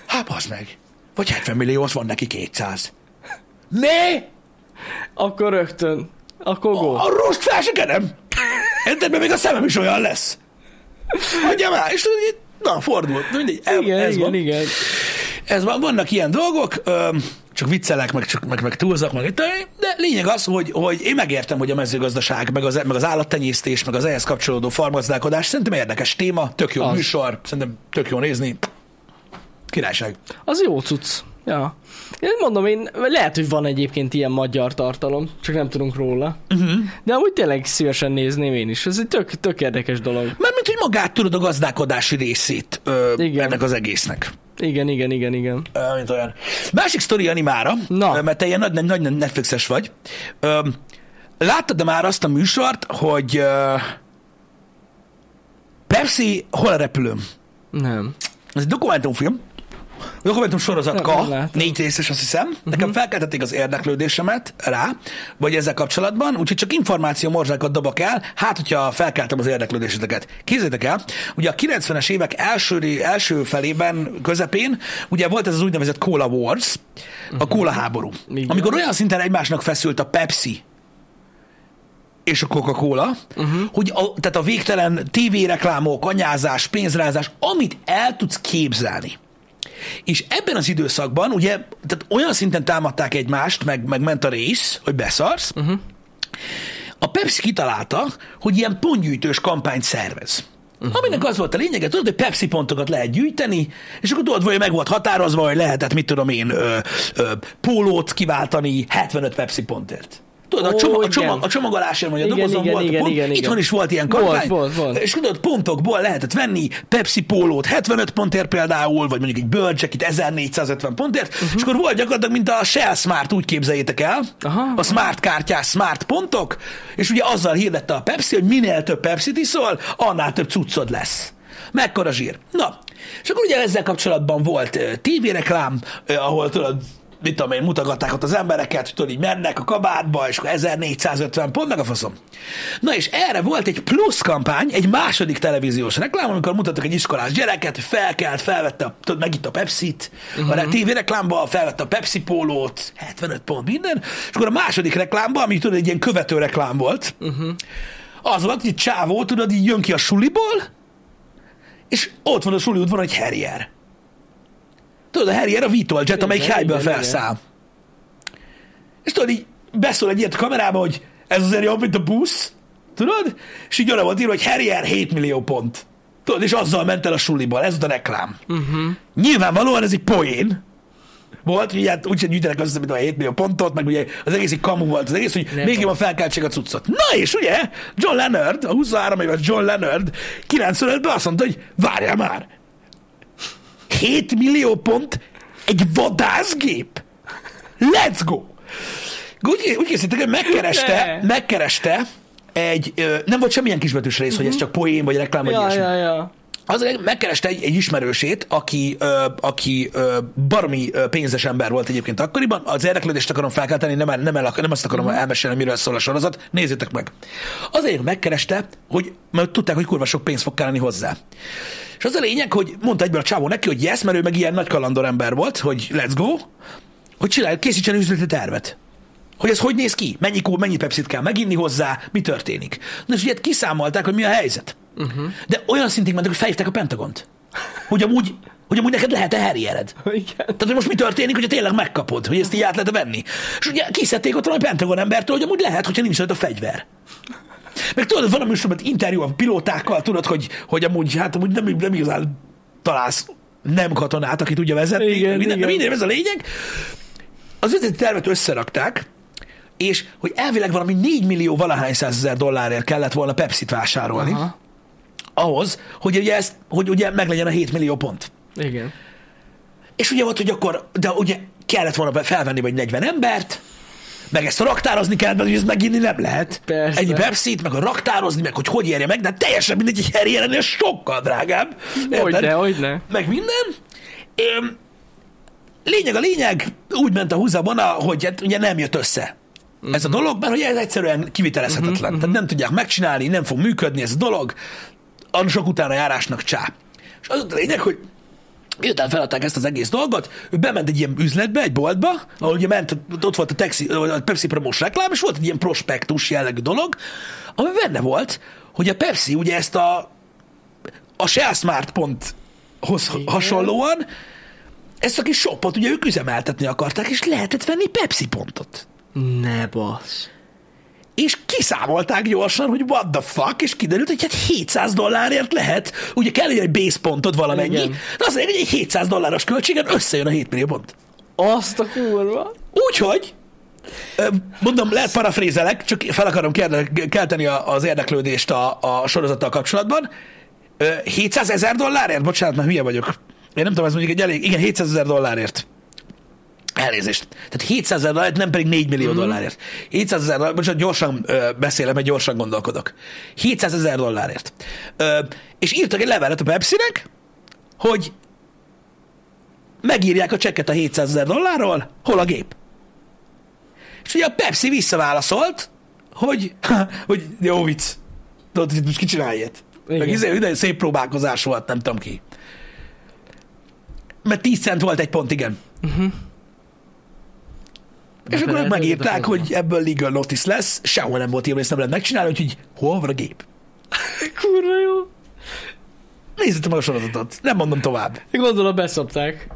Hát, bazd meg. Vagy 70 millió, az van neki 200. Mi? Akkor rögtön. Akkor go. A rost fel se kedem. Érted? Mert még a szemem is olyan lesz. Hagyja már. És na, fordul. Mindegy, el- Igen, ez igen, van. igen. Ez van, vannak ilyen dolgok, csak viccelek, meg, csak, meg, meg túlzak, meg, de lényeg az, hogy, hogy én megértem, hogy a mezőgazdaság, meg az, meg az állattenyésztés, meg az ehhez kapcsolódó farmazdálkodás szerintem érdekes téma, tök jó Az. műsor, szerintem tök jó nézni. Királyság. Az jó cucc. Ja. Én mondom, én, lehet, hogy van egyébként ilyen magyar tartalom, csak nem tudunk róla. Uh-huh. De amúgy tényleg szívesen nézném én is. Ez egy tök, tök érdekes dolog. Mert mint hogy magát tudod a gazdálkodási részét ö, Igen. ennek az egésznek. Igen, igen, igen, igen. Ö, mint olyan. Másik sztori animára, Na. mert te ilyen nagy, nagy Netflixes vagy. Ö, láttad már azt a műsort, hogy ö, Pepsi hol a repülőm? Nem. Ez egy dokumentumfilm, dokumentum sorozatka, négy részes azt hiszem. Nekem felkeltették az érdeklődésemet rá, vagy ezzel kapcsolatban, úgyhogy csak információ morzsákat dobok el, hát hogyha felkeltem az érdeklődéseteket. Kézzétek el, ugye a 90-es évek első, első felében, közepén, ugye volt ez az úgynevezett Cola Wars, a Cola háború. Igen. Amikor olyan szinten egymásnak feszült a Pepsi és a Coca-Cola, uh-huh. hogy a, tehát a végtelen tévéreklámok, anyázás, pénzrázás, amit el tudsz képzelni. És ebben az időszakban, ugye, tehát olyan szinten támadták egymást, meg, meg ment a rész, hogy beszarsz, uh-huh. a Pepsi kitalálta, hogy ilyen pontgyűjtős kampányt szervez. Uh-huh. Aminek az volt a lényege, tudod, hogy Pepsi pontokat lehet gyűjteni, és akkor tudod, hogy meg volt határozva, hogy lehetett, mit tudom én, ö, ö, pólót kiváltani 75 Pepsi pontért. Tudod, a, csomag, a, csomag, a csomagolásért, vagy a Igen, dobozon igen, volt igen, a pont. igen, igen. Itthon is volt ilyen Volt, kampány. volt, volt. És tudod, pontokból lehetett venni Pepsi pólót 75 pontért például, vagy mondjuk egy bőrcsekit 1450 pontért, uh-huh. és akkor volt gyakorlatilag, mint a Shell Smart, úgy képzeljétek el, Aha. a Smart kártyás Smart pontok, és ugye azzal hirdette a Pepsi, hogy minél több Pepsi-t iszol, annál több cuccod lesz. Mekkora zsír. Na, és akkor ugye ezzel kapcsolatban volt tévéreklám, ahol tudod, mit tudom én, mutogatták ott az embereket, tudod, így mennek a kabátba, és akkor 1450 pont, meg a faszom. Na és erre volt egy plusz kampány, egy második televíziós reklám, amikor mutattak egy iskolás gyereket, hogy felkelt, felvette, a, tudod, megitt a Pepsi-t, uh-huh. a tévéreklámba felvette a Pepsi pólót, 75 pont minden, és akkor a második reklámban, ami tudod, egy ilyen követő reklám volt, uh-huh. az volt, hogy egy csávó, tudod, így jön ki a suliból, és ott van a suli udvaron egy herrier. Tudod, a herrier a Vitol Jet, amelyik Igen, helyből igen, felszáll. És tudod, így beszól egy ilyet a kamerába, hogy ez azért jobb, mint a busz, tudod? És így arra volt írva, hogy Harrier 7 millió pont. Tudod, és azzal ment el a suliból. Ez a reklám. Uh-huh. Nyilvánvalóan ez egy poén volt, hogy hát úgyse gyűjtenek össze, mint a 7 millió pontot, meg ugye az egész egy kamu volt az egész, hogy Nem. még jobban felkeltsék a cuccot. Na és ugye, John Leonard, a 23 éves John Leonard 95-ben azt mondta, hogy várjál már, 7 millió pont egy vadászgép? Let's go! Úgy, úgy készítettek, hogy megkereste, Ne. megkereste egy, ö, nem volt semmilyen kisbetűs rész, hogy ez csak poén, vagy reklám, vagy Ja, ilyesmi. ja, ja. Az megkereste egy, egy ismerősét, aki, ö, aki ö, baromi ö, pénzes ember volt egyébként akkoriban. Az érdeklődést akarom felkelteni, nem, el- nem, el, nem azt akarom uh-huh. elmesélni, miről szól a sorozat. Nézzétek meg. Azért megkereste, hogy mert tudták, hogy kurva sok pénz fog kelleni hozzá. És az a lényeg, hogy mondta egyből a csávó neki, hogy yes, mert ő meg ilyen nagy kalandor ember volt, hogy let's go, hogy csinálj, készítsen üzleti tervet. Hogy ez hogy néz ki? Mennyi kó, mennyi pepsit kell meginni hozzá, mi történik. Na és ugye kiszámolták, hogy mi a helyzet. Uh-huh. De olyan szintig mentek, hogy felhívták a Pentagont. Hogy amúgy, hogy amúgy neked lehet-e herriered. Igen. Tehát, hogy most mi történik, hogyha tényleg megkapod, hogy ezt így át lehet venni. És ugye kiszedték ott valami Pentagon embertől, hogy amúgy lehet, hogyha nincs rajta a fegyver. Meg tudod, van a műsorban interjú a pilótákkal, tudod, hogy, hogy amúgy, hát amúgy nem, nem igazán találsz nem katonát, aki tudja vezetni. Igen, minden, igen. minden, ez a lényeg. Az üzleti tervet összerakták, és hogy elvileg valami 4 millió valahány százezer dollárért kellett volna Pepsi-t vásárolni, Aha. Ahhoz, hogy ugye, ezt, hogy ugye meglegyen a 7 millió pont. Igen. És ugye volt, hogy akkor, de ugye kellett volna felvenni vagy 40 embert, meg ezt raktározni kellett, mert ezt meginni nem lehet. Persze. Ennyi pepsi meg a raktározni, meg hogy hogy érje meg, de teljesen mindegy, egy herjérenél sokkal drágább. Hogyne, hogyne. Meg minden. Öm, lényeg a lényeg, úgy ment a húzabona, hogy hát ugye nem jött össze ez a dolog, mert ugye ez egyszerűen kivitelezhetetlen. Tehát nem tudják megcsinálni, nem fog működni ez a dolog, annak sok utána járásnak csá. És az a lényeg, hogy Miután feladták ezt az egész dolgot, ő bement egy ilyen üzletbe, egy boltba, ahol ugye ment, ott volt a, Texi, a Pepsi promós reklám, és volt egy ilyen prospektus jellegű dolog, ami benne volt, hogy a Pepsi ugye ezt a, a Shell Smart ponthoz Igen. hasonlóan ezt a kis shopot ugye ők üzemeltetni akarták, és lehetett venni Pepsi pontot. Ne bassz. És kiszámolták gyorsan, hogy what the fuck, és kiderült, hogy hát 700 dollárért lehet, ugye kell egy base pontod valamennyi, Igen. de az hogy egy 700 dolláros költségen összejön a 7 millió pont. Azt a kurva. Úgyhogy, mondom, lehet parafrézelek, csak fel akarom kérde- kelteni az érdeklődést a, a sorozattal kapcsolatban. Ö, 700 ezer dollárért? Bocsánat, mert hülye vagyok. Én nem tudom, ez mondjuk egy elég, igen, 700 ezer dollárért. Elnézést. Tehát 700 ezer dollárért, nem pedig 4 millió mm. dollárért. 700 ezer dollárért, bocsánat, gyorsan ö, beszélem, mert gyorsan gondolkodok. 700 ezer dollárért. Ö, és írtak egy levelet a Pepsi-nek, hogy megírják a csekket a 700 ezer dollárról, hol a gép. És ugye a Pepsi visszaválaszolt, hogy, hogy jó vicc. Tudod, hogy most ki csinálj ilyet. Meg Igen. izé, ide szép próbálkozás volt, nem tudom ki. Mert 10 cent volt egy pont, igen. Uh-huh. És akkor ők megírták, hogy ebből legal notice lesz, sehol nem volt írva, ezt nem lehet megcsinálni, úgyhogy hol van a gép? Kurva jó. Nézzétek meg a sorozatot. Nem mondom tovább. Gondolom beszopták.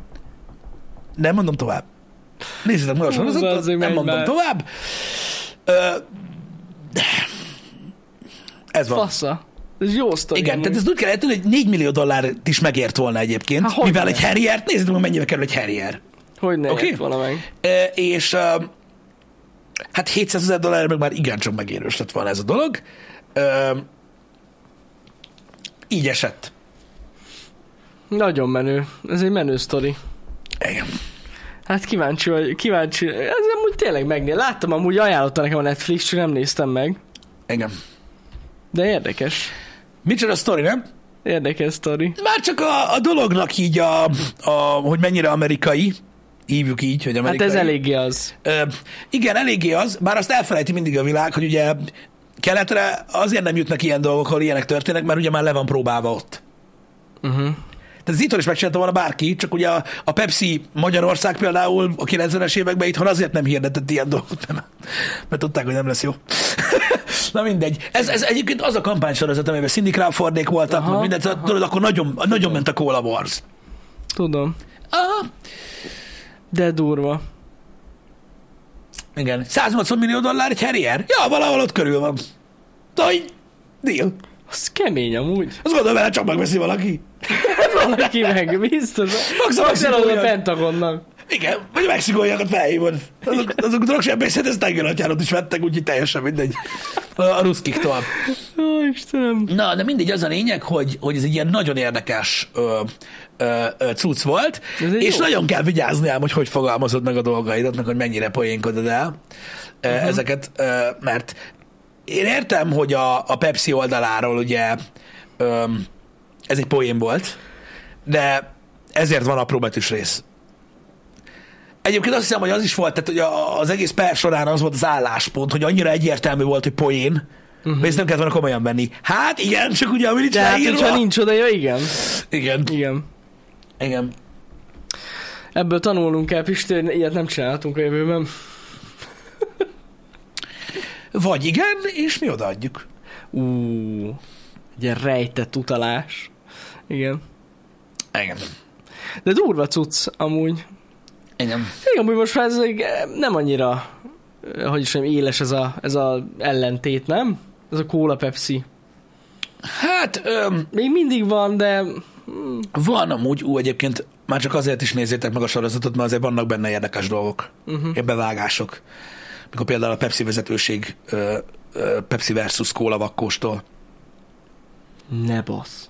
Nem mondom tovább. Nézzétek meg a sorozatot, nem mondom már. tovább. Ö, ez van. Fasza. Ez jó sztori. Igen, tehát ezt úgy kell tudni, hogy 4 millió dollárt is megért volna egyébként, Há, mivel ne? egy herriert, nézzétek meg, mennyibe kerül egy herrier. Hogy ne okay. valamelyik. E, és e, hát 700 ezer dollár meg már igencsak megérős lett volna ez a dolog. E, így esett. Nagyon menő. Ez egy menő sztori. Igen. Hát kíváncsi vagy, kíváncsi. Ez amúgy tényleg megnéz. Láttam, amúgy ajánlotta nekem a Netflix, csak nem néztem meg. Igen. De érdekes. Micsoda sztori, nem? Érdekes sztori. Már csak a, a dolognak így, a, a, hogy mennyire amerikai, hívjuk így, hogy Hát amerikai. ez eléggé az. Ö, igen, eléggé az, bár azt elfelejti mindig a világ, hogy ugye keletre azért nem jutnak ilyen dolgok, ahol ilyenek történnek, mert ugye már le van próbálva ott. Uh-huh. Tehát ez itthon is megcsinálta volna bárki, csak ugye a, a Pepsi Magyarország például a 90-es években itthon azért nem hirdetett ilyen dolgot, mert, mert tudták, hogy nem lesz jó. Na mindegy. Ez, ez egyébként az a kampánysorozat, amiben Cindy Crawfordék voltak, Aha, mindent, aha. tudod, akkor nagyon, nagyon ment a Cola Wars. Tudom. Aha. De durva. Igen. 180 millió dollár egy Harrier? Ja, valahol ott körül van. Szóval így, deal. Az kemény amúgy. Azt gondolom, vele csak megveszi valaki. Valaki meg, biztos. Max Max eladod a. Pentagonnak. Igen, vagy a mexikóiakat felhívod. Azok, azok drogsebészet, ezt tengeralatyárat is vettek, úgyhogy teljesen mindegy. A, a ruszkiktól. Ó, Istenem. Na, de mindegy, az a lényeg, hogy, hogy ez egy ilyen nagyon érdekes ö, ö, ö, cucc volt, és jó. nagyon kell vigyázni ám, hogy hogy fogalmazod meg a dolgaidat, meg hogy mennyire poénkodod el uh-huh. ezeket, ö, mert én értem, hogy a, a Pepsi oldaláról ugye öm, ez egy poén volt, de ezért van apró betűs rész. Egyébként azt hiszem, hogy az is volt, tehát hogy a- az egész per során az volt az álláspont, hogy annyira egyértelmű volt, hogy poén, uh-huh. ezt nem kellett volna komolyan venni. Hát igen, csak ugye ami nincs De hát, leírva. hogyha nincs oda, ja, igen. Igen, Igen. igen. Ebből tanulnunk kell, hogy ilyet nem csinálhatunk a jövőben. Vagy igen, és mi odaadjuk. Ú, egy rejtett utalás. Igen. Igen. De durva cucc, amúgy. Igen. Igen, amúgy most ez egy- nem annyira, eh, hogy is mondjam, éles ez a, ez a ellentét, nem? Ez a Cola Pepsi. Hát, öm, Még mindig van, de van amúgy, ú, egyébként már csak azért is nézzétek meg a sorozatot, mert azért vannak benne érdekes dolgok, uh-huh. ilyen bevágások. Mikor például a Pepsi vezetőség ö, ö, Pepsi versus Cola vakkóstól. ne basz.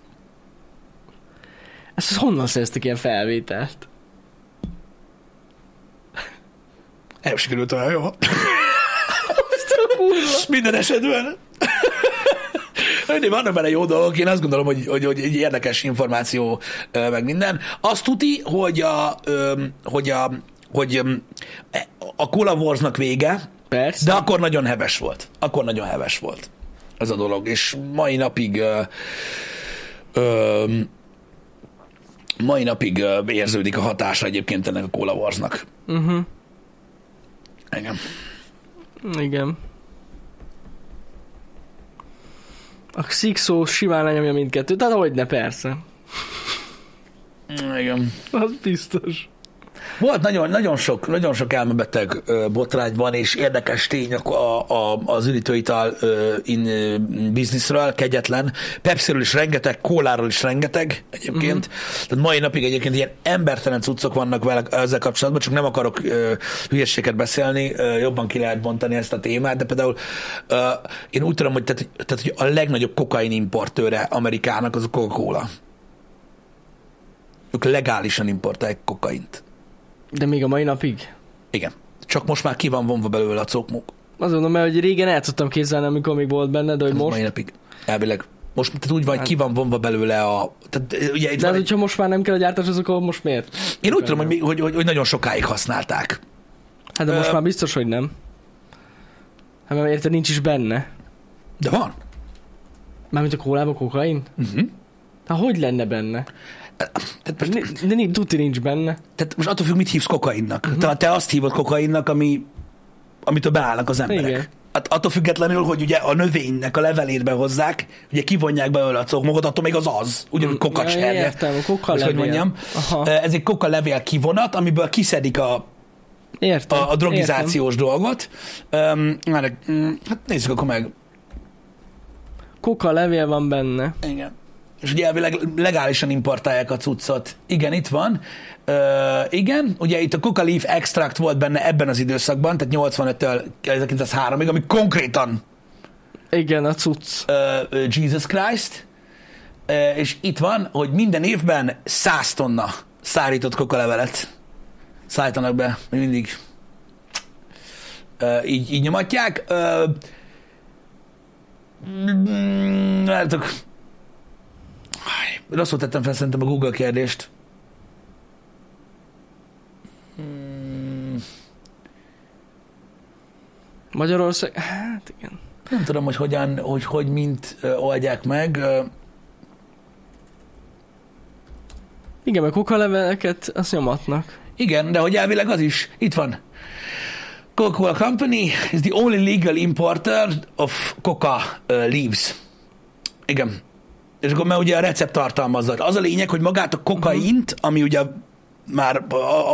Ezt honnan szereztek ilyen felvételt? Nem sikerült olyan jó. Minden esetben. De vannak benne jó dolgok, én azt gondolom, hogy, hogy, hogy egy érdekes információ, meg minden. Azt tuti, hogy a, hogy a, hogy a Cola Warsnak vége, Persze. de akkor nagyon heves volt. Akkor nagyon heves volt ez a dolog, és mai napig ö, ö, mai napig érződik a hatása egyébként ennek a Cola Warsnak. Uh-huh. Igen. Igen. A Sixo simán lenyomja mindkettőt, tehát hogy ne, persze. Igen. Az biztos. Volt nagyon, nagyon sok, nagyon sok elmebeteg ö, botrány van, és érdekes tény a, a, az üdítőital in bizniszről, kegyetlen. Pepsi-ről is rengeteg, kóláról is rengeteg egyébként. Mhm. Mm-hmm. Tehát mai napig egyébként ilyen embertelen cuccok vannak vele ezzel kapcsolatban, csak nem akarok ö, hülyességet beszélni, ö, jobban ki lehet bontani ezt a témát, de például ö, én úgy tudom, hogy, tehát, tehát, hogy a legnagyobb kokain importőre Amerikának az a Coca-Cola. Ők legálisan importálják kokaint. De még a mai napig? Igen. Csak most már ki van vonva belőle a cokmuk. Azt mondom, mert hogy régen el tudtam képzelni, amikor még volt benne, de hogy Most? most... Mai napig. Elvileg. Most tehát úgy van, hogy ki van vonva belőle a... Tehát, ugye, itt De hát, egy, hogyha most már nem kell a gyártás, azok akkor most miért? én úgy tudom, hogy, hogy, hogy, hogy, nagyon sokáig használták. Hát de most Ö- már biztos, hogy nem. Hát mert érted, nincs is benne. De van. Mármint a kólában kokain? Uh-huh. Hát hogy lenne benne? Tehát, most, De ni- tuti nincs benne. tehát most attól függ, mit hívsz kokainnak. Uh-huh. Tehát te azt hívod kokainnak, ami, amitől beállnak az emberek. Igen. Hát attól függetlenül, hogy ugye a növénynek a levelét behozzák, ugye kivonják belőle a cokmokot, attól még az az, ugyanúgy Ja, kokacserje. értem, a koka Vagy hogy mondjam. Aha. Ez egy koka levél kivonat, amiből kiszedik a, Értem. a, a drogizációs dolgot. Um, mm, hát nézzük akkor meg. Értem. Koka levél van benne. Igen. És ugye elvileg legálisan importálják a cuccot. Igen, itt van. Uh, igen, ugye itt a Coca Leaf Extract volt benne ebben az időszakban, tehát 85-től 1903-ig, ami konkrétan Igen, a cucc. uh, Jesus Christ. Uh, és itt van, hogy minden évben 100 tonna szárított kokalevelet szállítanak be, még mindig. Uh, így, így nyomatják. Uh, mm, látok. Aj, Rosszul tettem fel szerintem a Google kérdést. Mm, Magyarország, hát igen. Nem tudom, hogy hogyan, hogy, hogy mint oldják meg. Igen, mert koka leveleket azt nyomatnak. Igen, de hogy elvileg az is. Itt van. Coca-Cola Company is the only legal importer of coca leaves. Igen. És akkor mert ugye a recept tartalmazza. Az a lényeg, hogy magát a kokaint, ami ugye már,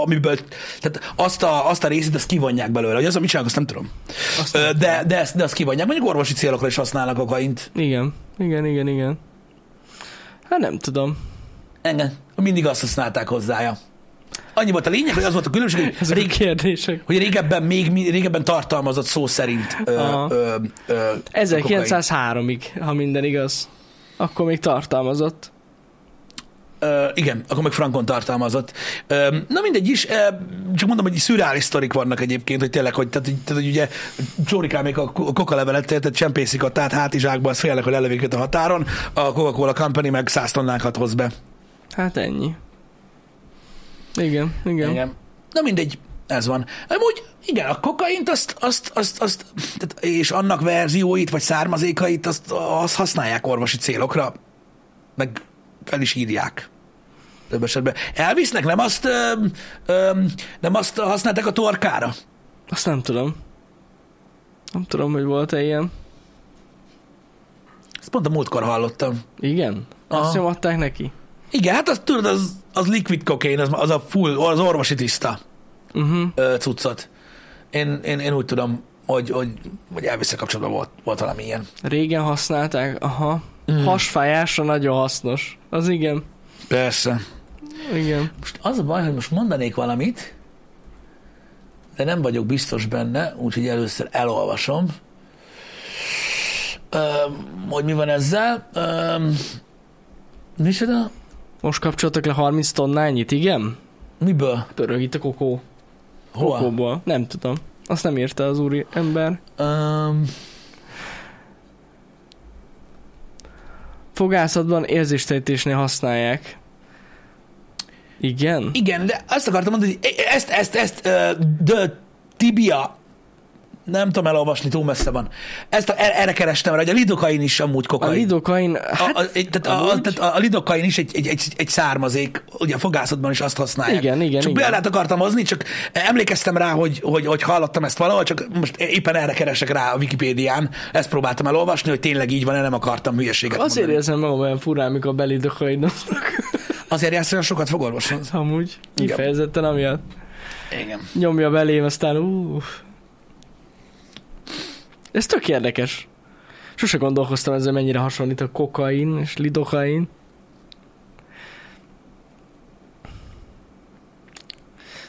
amiből, tehát azt a, azt a részét, azt kivonják belőle. Hogy az, amit csinálnak, azt nem tudom. Azt De, de, ezt, de azt kivonják. Mondjuk orvosi célokra is használnak kokaint. Igen, igen, igen, igen. Hát nem tudom. Engem. Mindig azt használták hozzája. Annyi volt a lényeg, hogy az volt a különbség, hogy, Ezek a rég, kérdések. hogy régebben még régebben tartalmazott szó szerint ö, ö, ö, 1903-ig, ha minden igaz. Akkor még tartalmazott. Ö, igen, akkor meg frankon tartalmazott. Ö, na mindegy is, ö, csak mondom, hogy szürreális sztorik vannak egyébként, hogy tényleg, hogy, tehát, tehát, hogy ugye csórikámék a kokalevelet, tehát csempészik a tehát hátizsákba, az félnek, hogy lelövik a határon, a Coca-Cola Company meg száz tonnákat hoz be. Hát ennyi. Igen, igen. Igen. Na mindegy, ez van. Amúgy igen, a kokaint azt, azt, azt, azt tehát, és annak verzióit, vagy származékait, azt, azt használják orvosi célokra, meg fel is írják. Több esetben. Elvisznek, nem azt, ö, ö, nem azt használták a torkára? Azt nem tudom. Nem tudom, hogy volt-e ilyen. Ezt pont a múltkor hallottam. Igen? Aha. Azt nyomatták neki? Igen, hát azt tudod, az, az liquid kokain, az, az a full, az orvosi tiszta Uh-huh. cuccot. Én, én, én úgy tudom, hogy, hogy, hogy elvisze kapcsolatban volt, volt valami ilyen. Régen használták, aha. Mm. Hasfájásra nagyon hasznos. Az igen. Persze. Igen. Most az a baj, hogy most mondanék valamit, de nem vagyok biztos benne, úgyhogy először elolvasom, Öm, hogy mi van ezzel. Öm, micsoda? Most kapcsoltak le 30 tonnányit, igen? Miből? Pörög itt a kokó. Hova? Kokóból. Nem tudom. Azt nem írta az úri ember. Öm, Fogászatban érzéstelenítésnél használják. Igen? igen, de azt akartam mondani, hogy ezt, ezt, ezt, uh, the tibia, nem tudom elolvasni, túl messze van. Ezt a, erre kerestem rá, hogy a lidokain is amúgy A kokain. lidokain, A, hát a, egy- tehát a, a, tehát a lidokain is egy, egy, egy, egy származék, ugye a fogászatban is azt használják. Igen, igen, Csak igen. akartam hozni, csak emlékeztem rá, hogy, hogy, hogy hallottam ezt valahol, csak most éppen erre keresek rá a Wikipédián, ezt próbáltam elolvasni, hogy tényleg így van, nem akartam hülyeséget azért mondani. érzem magam olyan furán, amikor a belidokainoznak. Azért jársz olyan sokat fogorvoshoz. Amúgy. Kifejezetten amiatt. Igen. Nyomja belém, aztán uff. Ez tök érdekes. Sose gondolkoztam ezzel, mennyire hasonlít a kokain és lidokain.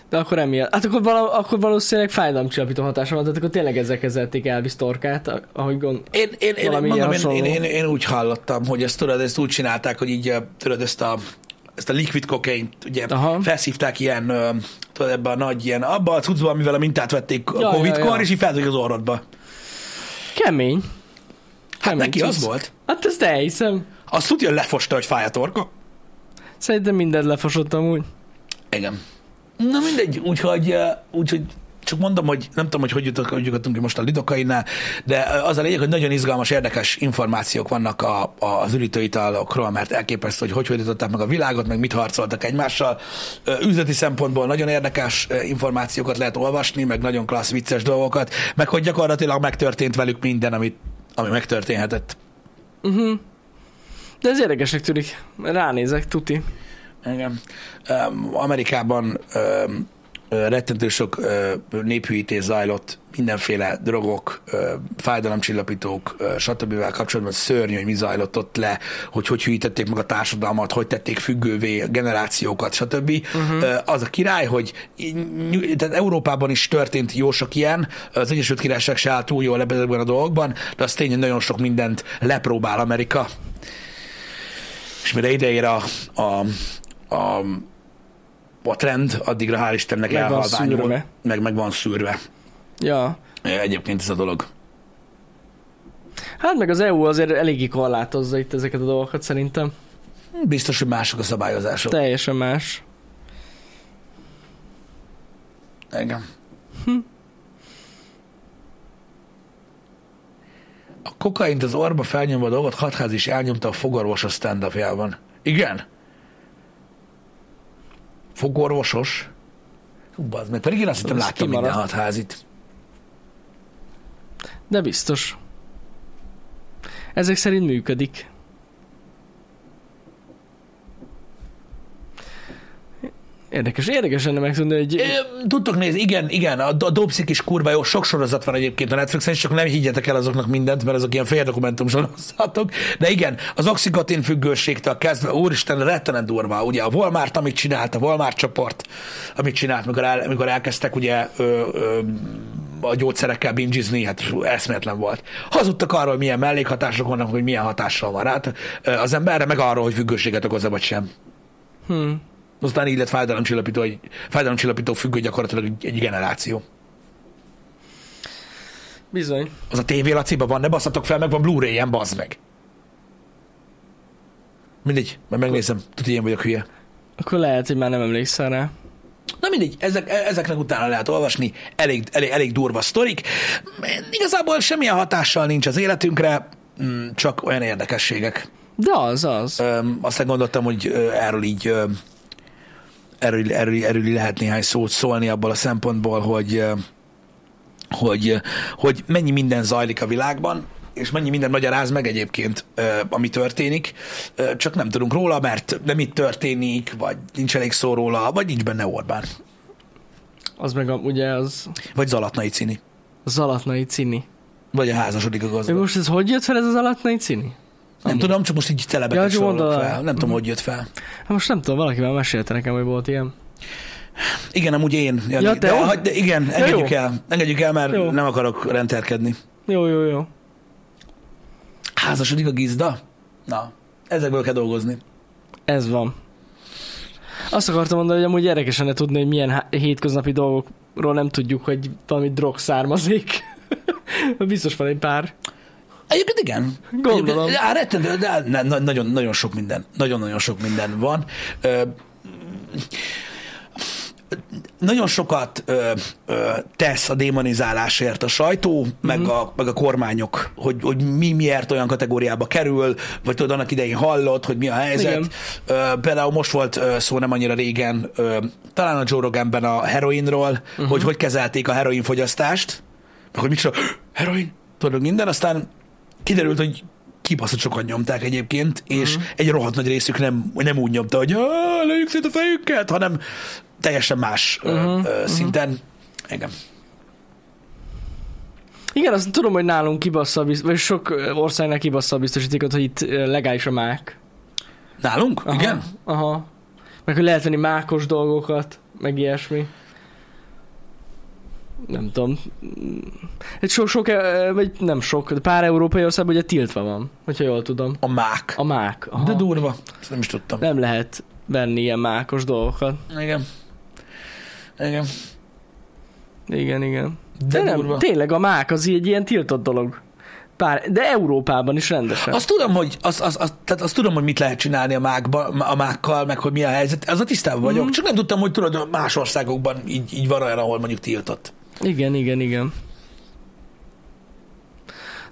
De akkor emiatt. Hát akkor, vala, akkor valószínűleg fájdalomcsillapító hatása van, tehát akkor tényleg ezzel kezelték Elvis torkát, ahogy gond... Én, én, én, mondom, én, én, én, én, úgy hallottam, hogy ezt tudod, ezt úgy csinálták, hogy így, tudod, ezt a, ezt a liquid kokaint, ugye Aha. felszívták ilyen, tudod, ebbe a nagy ilyen, abba a cuccba, amivel a mintát vették a Ja, ja, Covid-kor, ja. és így feltudjuk az orrodba. Kemény. Hát Kemény neki az cucc. volt. Hát ezt elhiszem. Azt tudja, lefosta, hogy fáj a torka. Szerintem mindent lefosottam úgy. Igen. Na mindegy, úgyhogy, ö, úgyhogy csak mondom, hogy nem tudom, hogy hogy jutottunk most a lidokainnál, de az a lényeg, hogy nagyon izgalmas, érdekes információk vannak a, a, az ürítóitalokról, mert elképesztő, hogy hogy hódították meg a világot, meg mit harcoltak egymással. Üzleti szempontból nagyon érdekes információkat lehet olvasni, meg nagyon klassz, vicces dolgokat, meg hogy gyakorlatilag megtörtént velük minden, amit, ami megtörténhetett. Uh-huh. De ez érdekesnek tűnik. Ránézek, tuti. Igen. Um, Amerikában um, rettentő sok néphűítés zajlott, mindenféle drogok, fájdalomcsillapítók, stb. kapcsolatban szörnyű, hogy mi zajlott ott le, hogy hogy hűítették meg a társadalmat, hogy tették függővé generációkat, stb. Uh-huh. Az a király, hogy tehát Európában is történt jó sok ilyen, az Egyesült Királyság se áll túl jól ebben a dolgokban, de az tény, hogy nagyon sok mindent lepróbál Amerika, és mire ideér a, a, a, a trend, addigra hál' Istennek Meg van elhalványul, szűrve. meg, meg van szűrve. Ja. Egyébként ez a dolog. Hát meg az EU azért eléggé korlátozza itt ezeket a dolgokat szerintem. Biztos, hogy mások a szabályozások. Teljesen más. Igen. A kokaint az orba felnyomva dolgot hatház is elnyomta a fogorvos a stand Igen? Fogorvosos? Hú, bazd meg, pedig én azt hittem láttam minden hatházit. De biztos. Ezek szerint működik. Érdekes, érdekes lenne megtudni, hogy... Tudtok nézni, igen, igen, a, a Dobszik is kurva jó, sok sorozat van egyébként a Netflixen, csak nem higgyetek el azoknak mindent, mert azok ilyen féldokumentum sorozatok, de igen, az oxikotin függőségtől kezdve, úristen, rettenet durva, ugye a Walmart, amit csinált, a Walmart csoport, amit csinált, mikor, el, mikor elkezdtek ugye ö, ö, a gyógyszerekkel bingizni, hát eszméletlen volt. Hazudtak arról, hogy milyen mellékhatások vannak, hogy milyen hatással van rá ö, az emberre, meg arról, hogy függőséget okoz vagy sem. Hm. Aztán így lett fájdalomcsillapító, egy, fájdalomcsillapító függő gyakorlatilag egy, generáció. Bizony. Az a tévé laciba van, ne basszatok fel, meg van Blu-ray-en, bazd meg. Mindegy, majd megnézem. Tudod, ilyen vagyok hülye. Akkor lehet, hogy már nem emlékszel rá. Na mindegy, ezek, ezeknek utána lehet olvasni, elég, elég, elég durva sztorik. Igazából semmilyen hatással nincs az életünkre, mm, csak olyan érdekességek. De az, az. Öm, aztán gondoltam, hogy erről így erről, erről, erről lehet néhány szót szólni abból a szempontból, hogy hogy, hogy mennyi minden zajlik a világban, és mennyi minden magyaráz meg egyébként, ami történik, csak nem tudunk róla, mert nem itt történik, vagy nincs elég szó róla, vagy nincs benne Orbán, Az meg a, ugye az vagy Zalatnai Cini, Zalatnai Cini. vagy a házasodik a Ő gazda. most ez hogy jött fel ez az Zalatnai Cini? Nem tudom, csak most így Ja, celebeket csak sorolok fel. Nem tudom, mhm. hogy jött fel. Hát most nem tudom, valakivel mesélte nekem, hogy volt ilyen. Igen, amúgy én. Jani, Ja, de, te? hagy- de igen, engedjük jó. el. Engedjük el, mert Jó. nem akarok rendelkedni. Jó, jó, jó. Házasodik a gizda? Na, ezekből kell dolgozni. Ez van. Azt akartam mondani, hogy amúgy érdekes lenne tudni, hogy milyen hétköznapi dolgokról nem tudjuk, hogy valami drog származik. Biztos van egy pár. Egyébként igen. Gondolom. Egyébként, á, rettentő, de na, nagyon, nagyon sok minden. Nagyon-nagyon sok minden van. Ö, nagyon sokat ö, ö, tesz a démonizálásért a sajtó, mm-hmm. meg, a, meg a kormányok, hogy, hogy mi miért olyan kategóriába kerül, vagy tudod, annak idején hallott, hogy mi a helyzet. Igen. Ö, például most volt ö, szó nem annyira régen, ö, talán a Joe Roganben a heroinról, uh-huh. hogy hogy kezelték a heroinfogyasztást, meg hogy csinál, heroin, tudod, minden, aztán kiderült, hogy kibaszott sokan nyomták egyébként, és Mhm. uh-huh. egy rohadt nagy részük nem, nem úgy nyomta, hogy "Á, lőjük szét a fejüket, hanem teljesen más Mhm, uh-huh. uh, szinten. Igen. Igen, azt tudom, hogy nálunk kibassza, vagy sok ö, országnak kibassza a biztosítékot, hogy itt ö, legális a mák. Nálunk? Aha, Igen? Aha. Meg hogy lehet venni mákos dolgokat, meg ilyesmi. Nem tudom. Egy sok, sok, ö, vagy nem sok, pár európai országban ugye tiltva van, hogyha jól tudom. A mák. A mák. Aha. De durva. Ezt nem is tudtam. Nem lehet venni ilyen mákos dolgokat. Igen. Igen. Igen, igen. De, De nem, durva. tényleg a mák az egy ilyen tiltott dolog. Pár, de Európában is rendesen. Azt tudom, hogy, azt, azt, azt, tehát azt tudom, hogy mit lehet csinálni a, mákba, a mákkal, meg hogy mi a helyzet. Ez a tisztában vagyok. Mm. Csak nem tudtam, hogy tudod, más országokban így, így van olyan, ahol mondjuk tiltott. Igen, igen, igen.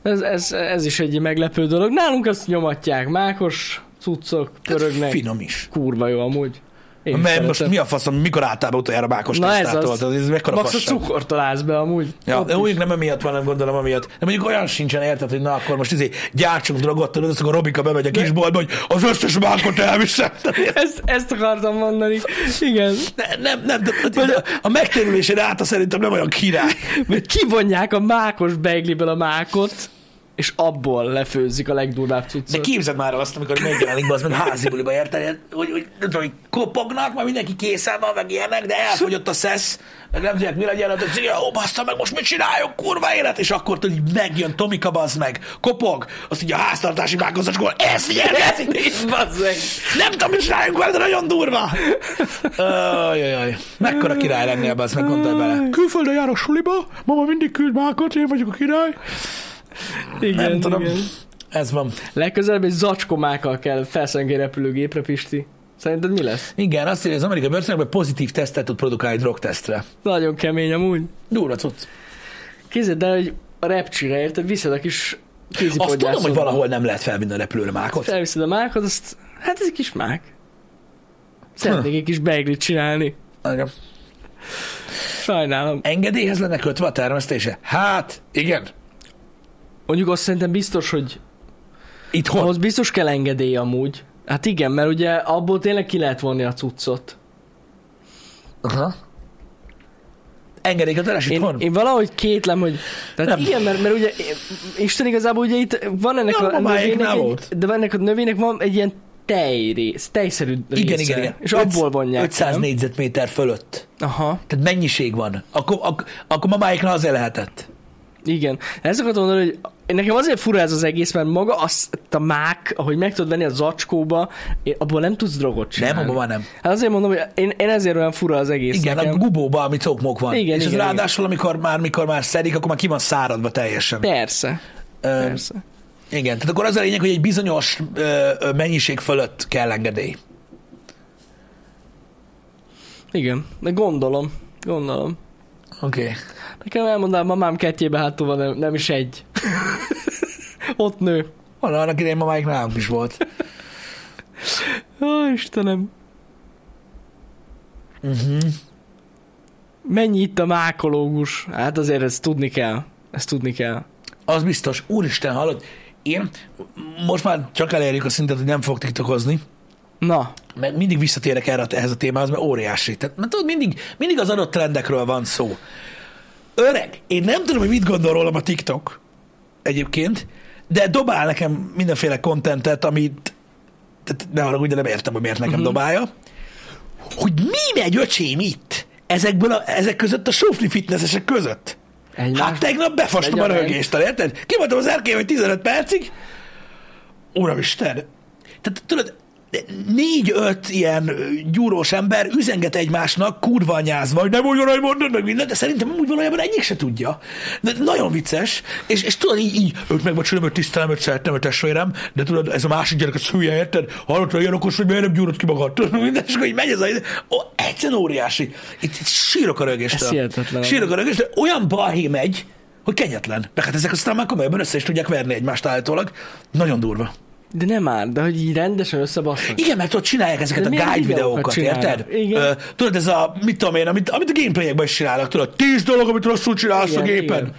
Ez, ez, ez is egy meglepő dolog. Nálunk azt nyomatják, mákos cuccok pörögnek. Hát Finom is. Kurva jó amúgy. Én Mert szeretem. most mi a faszom, mikor általában utoljára mákos Na ez az. toltad? Ez mekkora Max a cukort találsz be amúgy. Ja, de úgy nem emiatt van, nem gondolom amiatt. De mondjuk olyan sincsen érted, hogy na akkor most izé gyártsunk drogot, tudod, azt akkor Robika bemegy a kisboltba, hogy az összes mákot elviszem. Ezt, ezt akartam mondani. Igen. Ne, nem, nem, de, de, de a megtérülésén át szerintem nem olyan király. Mert kivonják a mákos beigliből a mákot, és abból lefőzik a legdurvább De cuccot. képzeld már el azt, amikor megjelenik az meg házi buliba érted, hogy, hogy, nem tudom, hogy kopognak, majd mindenki készen van, meg ilyenek, de elfogyott a szesz, meg nem tudják, mi legyen, hogy jó, bassza meg, most mit csináljuk, kurva élet, és akkor tudod, így megjön Tomika, bazd meg, kopog, azt így a háztartási mákozacskor, ez Bazzeg. nem tudom, mit csináljunk vele, de nagyon durva. Ajajaj, mekkora király lennél, bazd meg, gondolj bele. Külföldön járok suliba, mama mindig küld mákot, én vagyok a király. Igen, Nem tudom. igen. Ez van. Legközelebb egy zacskomákkal kell felszállni egy repülőgépre, Pisti. Szerinted mi lesz? Igen, azt írja az amerikai börtönökben pozitív tesztet tud produkálni drogtesztre. Nagyon kemény amúgy. Durva cucc. Képzeld el, hogy a repcsire érted, viszed a kis Azt kézipodgyászodba. tudom, hogy valahol nem lehet felvinni a repülőre mákot. Felviszed a mákot, azt, hát ez egy kis mák. Szeretnék egy kis beiglit csinálni. Igen. Sajnálom. Engedélyhez lenne kötve a termesztése? Hát, igen. Mondjuk azt szerintem biztos, hogy Itthon. ahhoz biztos kell engedély amúgy. Hát igen, mert ugye abból tényleg ki lehet vonni a cuccot. Aha. Engedélyköteles Én, itthon? én valahogy kétlem, hogy... Tehát Nem. nem. igen, mert, mert ugye Isten igazából ugye itt van ennek Ja, a mamáiknál növénynek, volt. egy, de ennek a növénynek van egy ilyen tejrész, tejszerű része. igen, igen, igen. És abból vonják. 500 nem? négyzetméter fölött. Aha, Tehát mennyiség van. Akkor, ak- akkor mamáiknál azért lehetett. igen. Ezt akartam mondani, hogy nekem azért fura ez az egész, mert maga az, a mák, ahogy meg tudod venni a zacskóba, abból nem tudsz drogot csinálni. Nem, abban már nem. Hát azért mondom, hogy én, én ezért olyan fura az egész Igen, nekem. a gubóba, ami cokmok van. Igen, és ez igen, ráadásul, amikor már, mikor már szedik, akkor már ki van száradva teljesen. Persze, Ö, persze. igen, tehát akkor az a lényeg, hogy egy bizonyos ö, ö, mennyiség fölött kell engedély. Igen, de gondolom, gondolom. Oké. Okay. Nekem elmondám, mamám kettjébe hátul van, nem, nem is egy. Ott nő. Van annak idején ma máig nálunk is volt. Ó, Istenem. Uh-huh. Mennyi itt a mákológus? Hát azért ezt tudni kell. Ezt tudni kell. Az biztos. Úristen, hallod? Én most már csak elérjük a szintet, hogy nem fog tiktokozni, Na, mert mindig visszatérek erre, ehhez a témához, mert óriási. Tehát, mert tudod, mindig, mindig az adott trendekről van szó. Öreg, én nem tudom, hogy mit gondol rólam a TikTok egyébként, de dobál nekem mindenféle kontentet, amit tehát ne haragudj, de nem értem, hogy miért nekem uh-huh. dobálja. Hogy mi megy, öcsém, itt? Ezekből a, ezek között a sofli fitnessesek között. egymás. Hát tegnap befastam a röhögéstől, érted? Kivoltam az erkély, hogy 15 percig. Uramisten. Tehát tudod, négy-öt ilyen gyúrós ember üzenget egymásnak, kurva anyázva, hogy nem úgy van, hogy mondod meg mindent, de szerintem úgy valójában egyik se tudja. De nagyon vicces, és, és tudod, így, így őt megbecsülöm, őt tisztelem, őt szeretem, őt testvérem, de tudod, ez a másik gyerek, ez hülye, érted? Hallott, hogy olyan okos, hogy miért nem gyúrod ki magad? Tudod, minden, és akkor így megy ez a... Ó, egyszerűen óriási. Itt, itt sírok a rögéstől. Sírok a rögéstől. Olyan balhé megy, hogy kegyetlen. De hát ezek aztán már komolyabban össze is tudják verni egymást állítólag. Nagyon durva. De nem már, de hogy így rendesen összebassznak. Igen, mert ott csinálják ezeket De a guide videókat csinálnak? érted? Igen. Ö, tudod, ez a, mit tudom én, amit, amit a gameplayekben is csinálnak, tudod, tíz dolog, amit rosszul csinálsz Igen, a gépen. igen.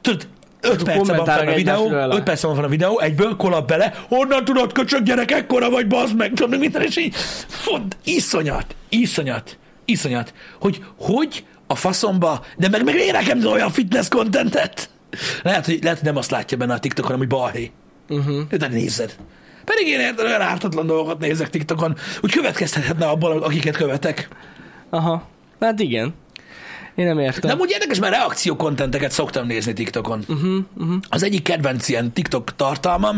Tudod, öt perce van fenn a videó, egymásról alá. öt perce van a videó, egyből kolap bele, honnan tudod, köcsög gyerek, ekkora vagy, bazd meg, tudod, meg minden, és így, font, iszonyat, iszonyat, iszonyat, hogy hogy a faszomba, de meg, meg én nekem olyan fitness contentet. Lehet, hogy, lehet, hogy nem azt látja benne a TikTokon, ami balhé. Uh-huh. De nézed. Pedig én érted, olyan ártatlan dolgokat nézek TikTokon, úgy következtethetne abból, akiket követek. Aha. Hát igen. Én nem értem. De úgy érdekes, mert reakciókontenteket szoktam nézni TikTokon. Uh-huh, uh-huh. Az egyik kedvenc ilyen TikTok tartalmam,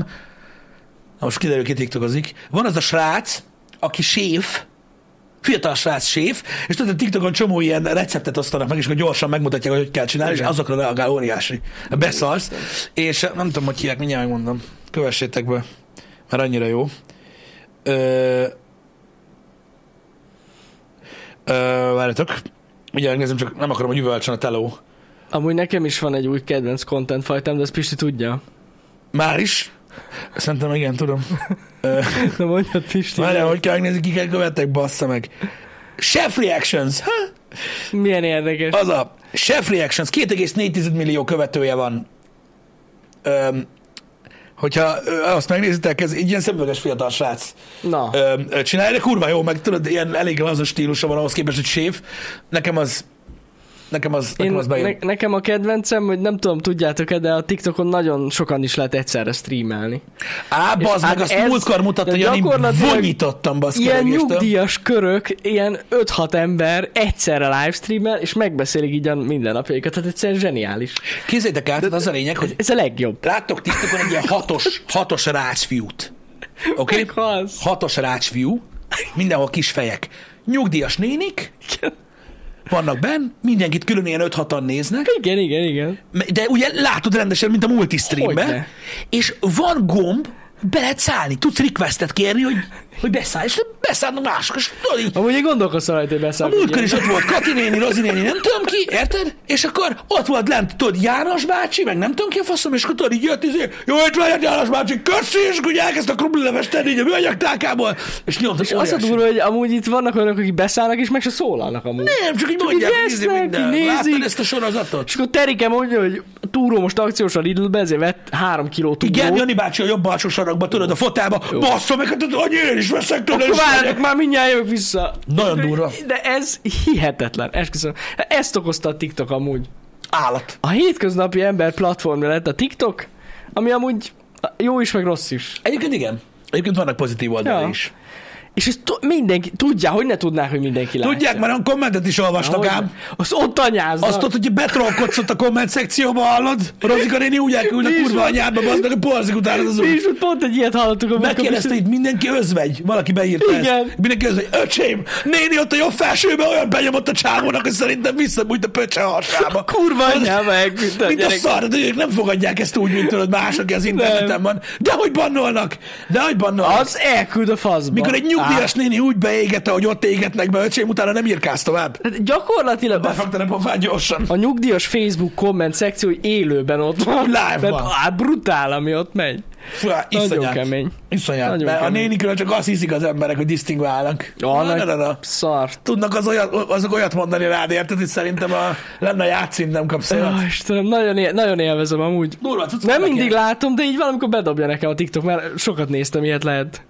na most kiderül, ki TikTokozik, van az a srác, aki séf, fiatal srác séf, és tudod, a TikTokon csomó ilyen receptet osztanak meg, és akkor gyorsan megmutatják, hogy hogy kell csinálni, Igen. és azokra reagál óriási. Beszarsz. És nem tudom, hogy hívják, mindjárt megmondom. Kövessétek be, mert annyira jó. Ö... Ö, várjatok. Mindjárt megnézem, csak nem akarom, hogy üvölcsön a teló. Amúgy nekem is van egy új kedvenc content fajtám, de ezt Pisti tudja. Már is? Szerintem igen, tudom. Na mondjad Pisti. Várjál, hogy kell megnézni, kiket követek, bassza meg. Chef Reactions. Ha? Milyen érdekes. Az a Chef Reactions. 2,4 millió követője van. Öm, hogyha azt megnézitek, ez egy ilyen szemüveges fiatal srác Na. csinálja, de kurva jó, meg tudod, ilyen elég az a stílusa van ahhoz képest, hogy séf. Nekem az nekem az, nekem Én, az bejön. ne, nekem a kedvencem, hogy nem tudom, tudjátok-e, de a TikTokon nagyon sokan is lehet egyszerre streamelni. Á, bazd meg, hát azt ez- múltkor mutatta, hogy gyakorlatilag vonyítottam, baszki Ilyen nyugdíjas körök, ilyen 5-6 ember egyszerre livestreamel, és megbeszélik így a mindennapjaikat. Tehát egyszerűen zseniális. Képzeljétek el, tehát az a lényeg, hogy Ez a legjobb. Láttok TikTokon egy ilyen hatos, hatos rácsfiút. Oké? Okay? Hatos rácsfiú, mindenhol kis fejek. Nyugdíjas nénik, vannak benn, mindenkit külön ilyen 5-6-an néznek, Igen, igen, igen. de ugye látod rendesen, mint a multistreamben, Hogyne. és van gomb, be lehet szállni, tudsz requestet kérni, hogy, hogy beszállj, és beszállnak mások, és tudod, így, Amúgy én gondolkoztam rajta, hogy a beszállok. múltkor is ott volt Kati néni, Rozi néni, nem tudom ki, érted? És akkor ott volt lent, tudod, János bácsi, meg nem tudom ki a faszom, és akkor tudod, így jött, izé, jó étvágyat, János bácsi, köszi, és akkor elkezdte a krumplilevest tenni így a műanyag tálkából, és nyomta, És az a durva, hogy amúgy itt vannak olyanok, akik beszállnak, és meg se szólalnak amúgy. Nem, csak így mondják, esznek, minden. nézik. ezt a sorozatot? És akkor Terike mondja, hogy a túró most akciós a Lidl-be, ezért vett három kiló túró. Igen, Jani bácsi a jobb alsó sarokba, tudod, a fotába, basszom meg, hát hogy én is veszek tőle, Akkor várjatok, már mindjárt jövök vissza. Nagyon durva. De ez hihetetlen, esküszöm. Ezt okozta a TikTok amúgy. állat. A hétköznapi ember platformja lett a TikTok, ami amúgy jó is, meg rossz is. Egyébként igen. Egyébként vannak pozitív oldalai Ja. is. És ezt tu- mindenki, tudja, hogy ne tudnák, hogy mindenki látja. Tudják, mert a kommentet is olvastak ám. Az ott anyáznak. Azt ott, hogy betrolkodsz ott a komment szekcióba, hallod? Rozika néni úgy elküld a Mi kurva anyádba, bazd meg, a porzik utána az Mi út. is pont egy ilyet hallottuk Megkérdezte itt mindenki özvegy. Valaki beírta Igen. ezt. Mindenki özvegy. Öcsém, néni ott a jobb felsőben olyan benyomott a csávónak, hogy szerintem visszabújt a pöccse hasába. Kurva anyába elküldte Mint a szar, de ők nem fogadják ezt úgy, mint tudod más, aki az interneten van. De hogy bannolnak? De hogy bannolnak? Az elküld a faszba. Mikor egy nyugdíjas néni úgy beégette, hogy ott égetnek be, öcsém, utána nem írkálsz tovább. hát gyakorlatilag Befogta a pofán gyorsan. a nyugdíjas Facebook komment szekció élőben ott van. Live van. Á, brutál, ami ott megy. Fú, iszonyat. kemény. Iszonyat. Nagyon Mert a kemény. nénikről csak azt hiszik az emberek, hogy disztingválnak. A Na, nagy na, na, na. szar. Tudnak az olyat, azok olyat mondani rád, érted, hogy szerintem a, lenne a játszint, nem kapsz olyat. Oh, Istenem, nagyon, él, nagyon élvezem amúgy. Durva, Nem mindig ilyen- látom, de így valamikor bedobja nekem a TikTok, mert sokat néztem, ilyet lehet.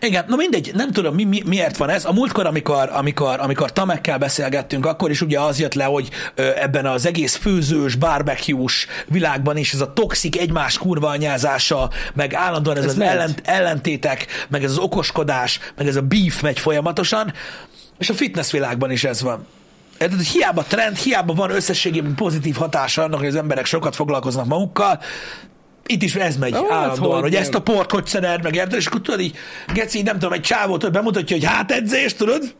Igen, na mindegy, nem tudom, mi, mi, miért van ez. A múltkor, amikor, amikor, amikor Tamekkel beszélgettünk, akkor is ugye az jött le, hogy ö, ebben az egész főzős, barbecue-s világban is ez a toxik egymás kurva anyázása, meg állandóan ez, Ez az ellent, ellentétek, meg ez az okoskodás, meg ez a beef megy folyamatosan, és a fitness világban is ez van. Érted, hogy hiába trend, hiába van összességében pozitív hatása annak, hogy az emberek sokat foglalkoznak magukkal, itt is ez megy hát állandóan, hogy hogy ezt a port hogy szeded meg, érted? És akkor tudod így, Geci, nem tudom, egy csávót hogy bemutatja, hogy hátedzés, tudod?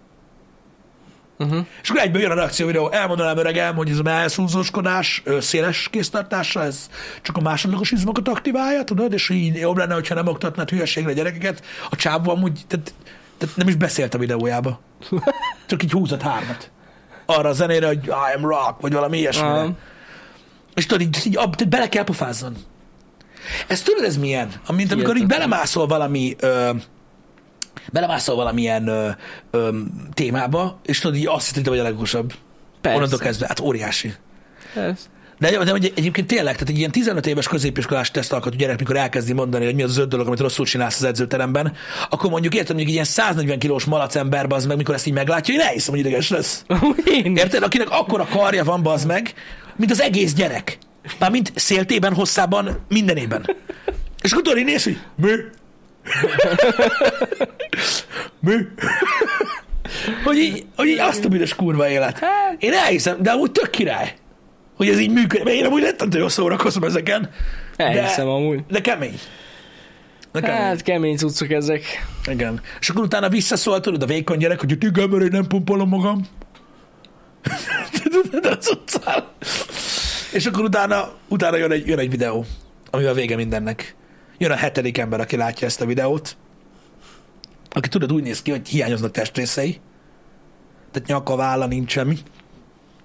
Uh-huh. És akkor egyből jön a reakció videó, elmondanám öregem, hogy ez a melszúzóskodás ö, széles kéztartással, ez csak a másodlagos izmokat aktiválja, tudod? És így jobb lenne, hogyha nem oktatnád hülyeségre a gyerekeket. A csávó amúgy, tehát, tehát nem is beszélt a videójába. Csak így húzott hármat. Arra a zenére, hogy I am rock, vagy valami ilyesmire. Aha. És tudod, így, így ab, bele kell pofázzon. Ez tudod, ez milyen? Amint amikor így belemászol valami ö, belemászol valamilyen ö, ö, témába, és tudod, így azt hiszed, hogy te vagy a legokosabb. Persze. Onnantól kezdve, hát óriási. Ez. De, de egy- egyébként tényleg, tehát egy ilyen 15 éves középiskolás tesztalkatú gyerek, mikor elkezdi mondani, hogy mi az öt dolog, amit rosszul csinálsz az edzőteremben, akkor mondjuk érted, mondjuk egy ilyen 140 kilós malac ember, az meg, mikor ezt így meglátja, én elhiszem, hogy ideges lesz. Én Érted? Akinek akkora karja van, bazd meg, mint az egész gyerek. Mármint széltében, hosszában, mindenében. És akkor így néz, hogy mi? mi? hogy, így, hogy így azt a büdös kurva élet. Én elhiszem, de amúgy tök király, hogy ez így működik. Mert én amúgy rettentő jól szórakozom ezeken. elhiszem de, amúgy. De kemény. De kemény. Hát kemény cuccok ezek. Igen. És akkor utána visszaszól, tudod, a vékony gyerek, hogy igen, mert én nem pumpolom magam. Tudod, az utcán. És akkor utána, utána jön, egy, jön egy videó, amivel vége mindennek. Jön a hetedik ember, aki látja ezt a videót, aki tudod, úgy néz ki, hogy hiányoznak testrészei, tehát nyaka, válla, nincs semmi.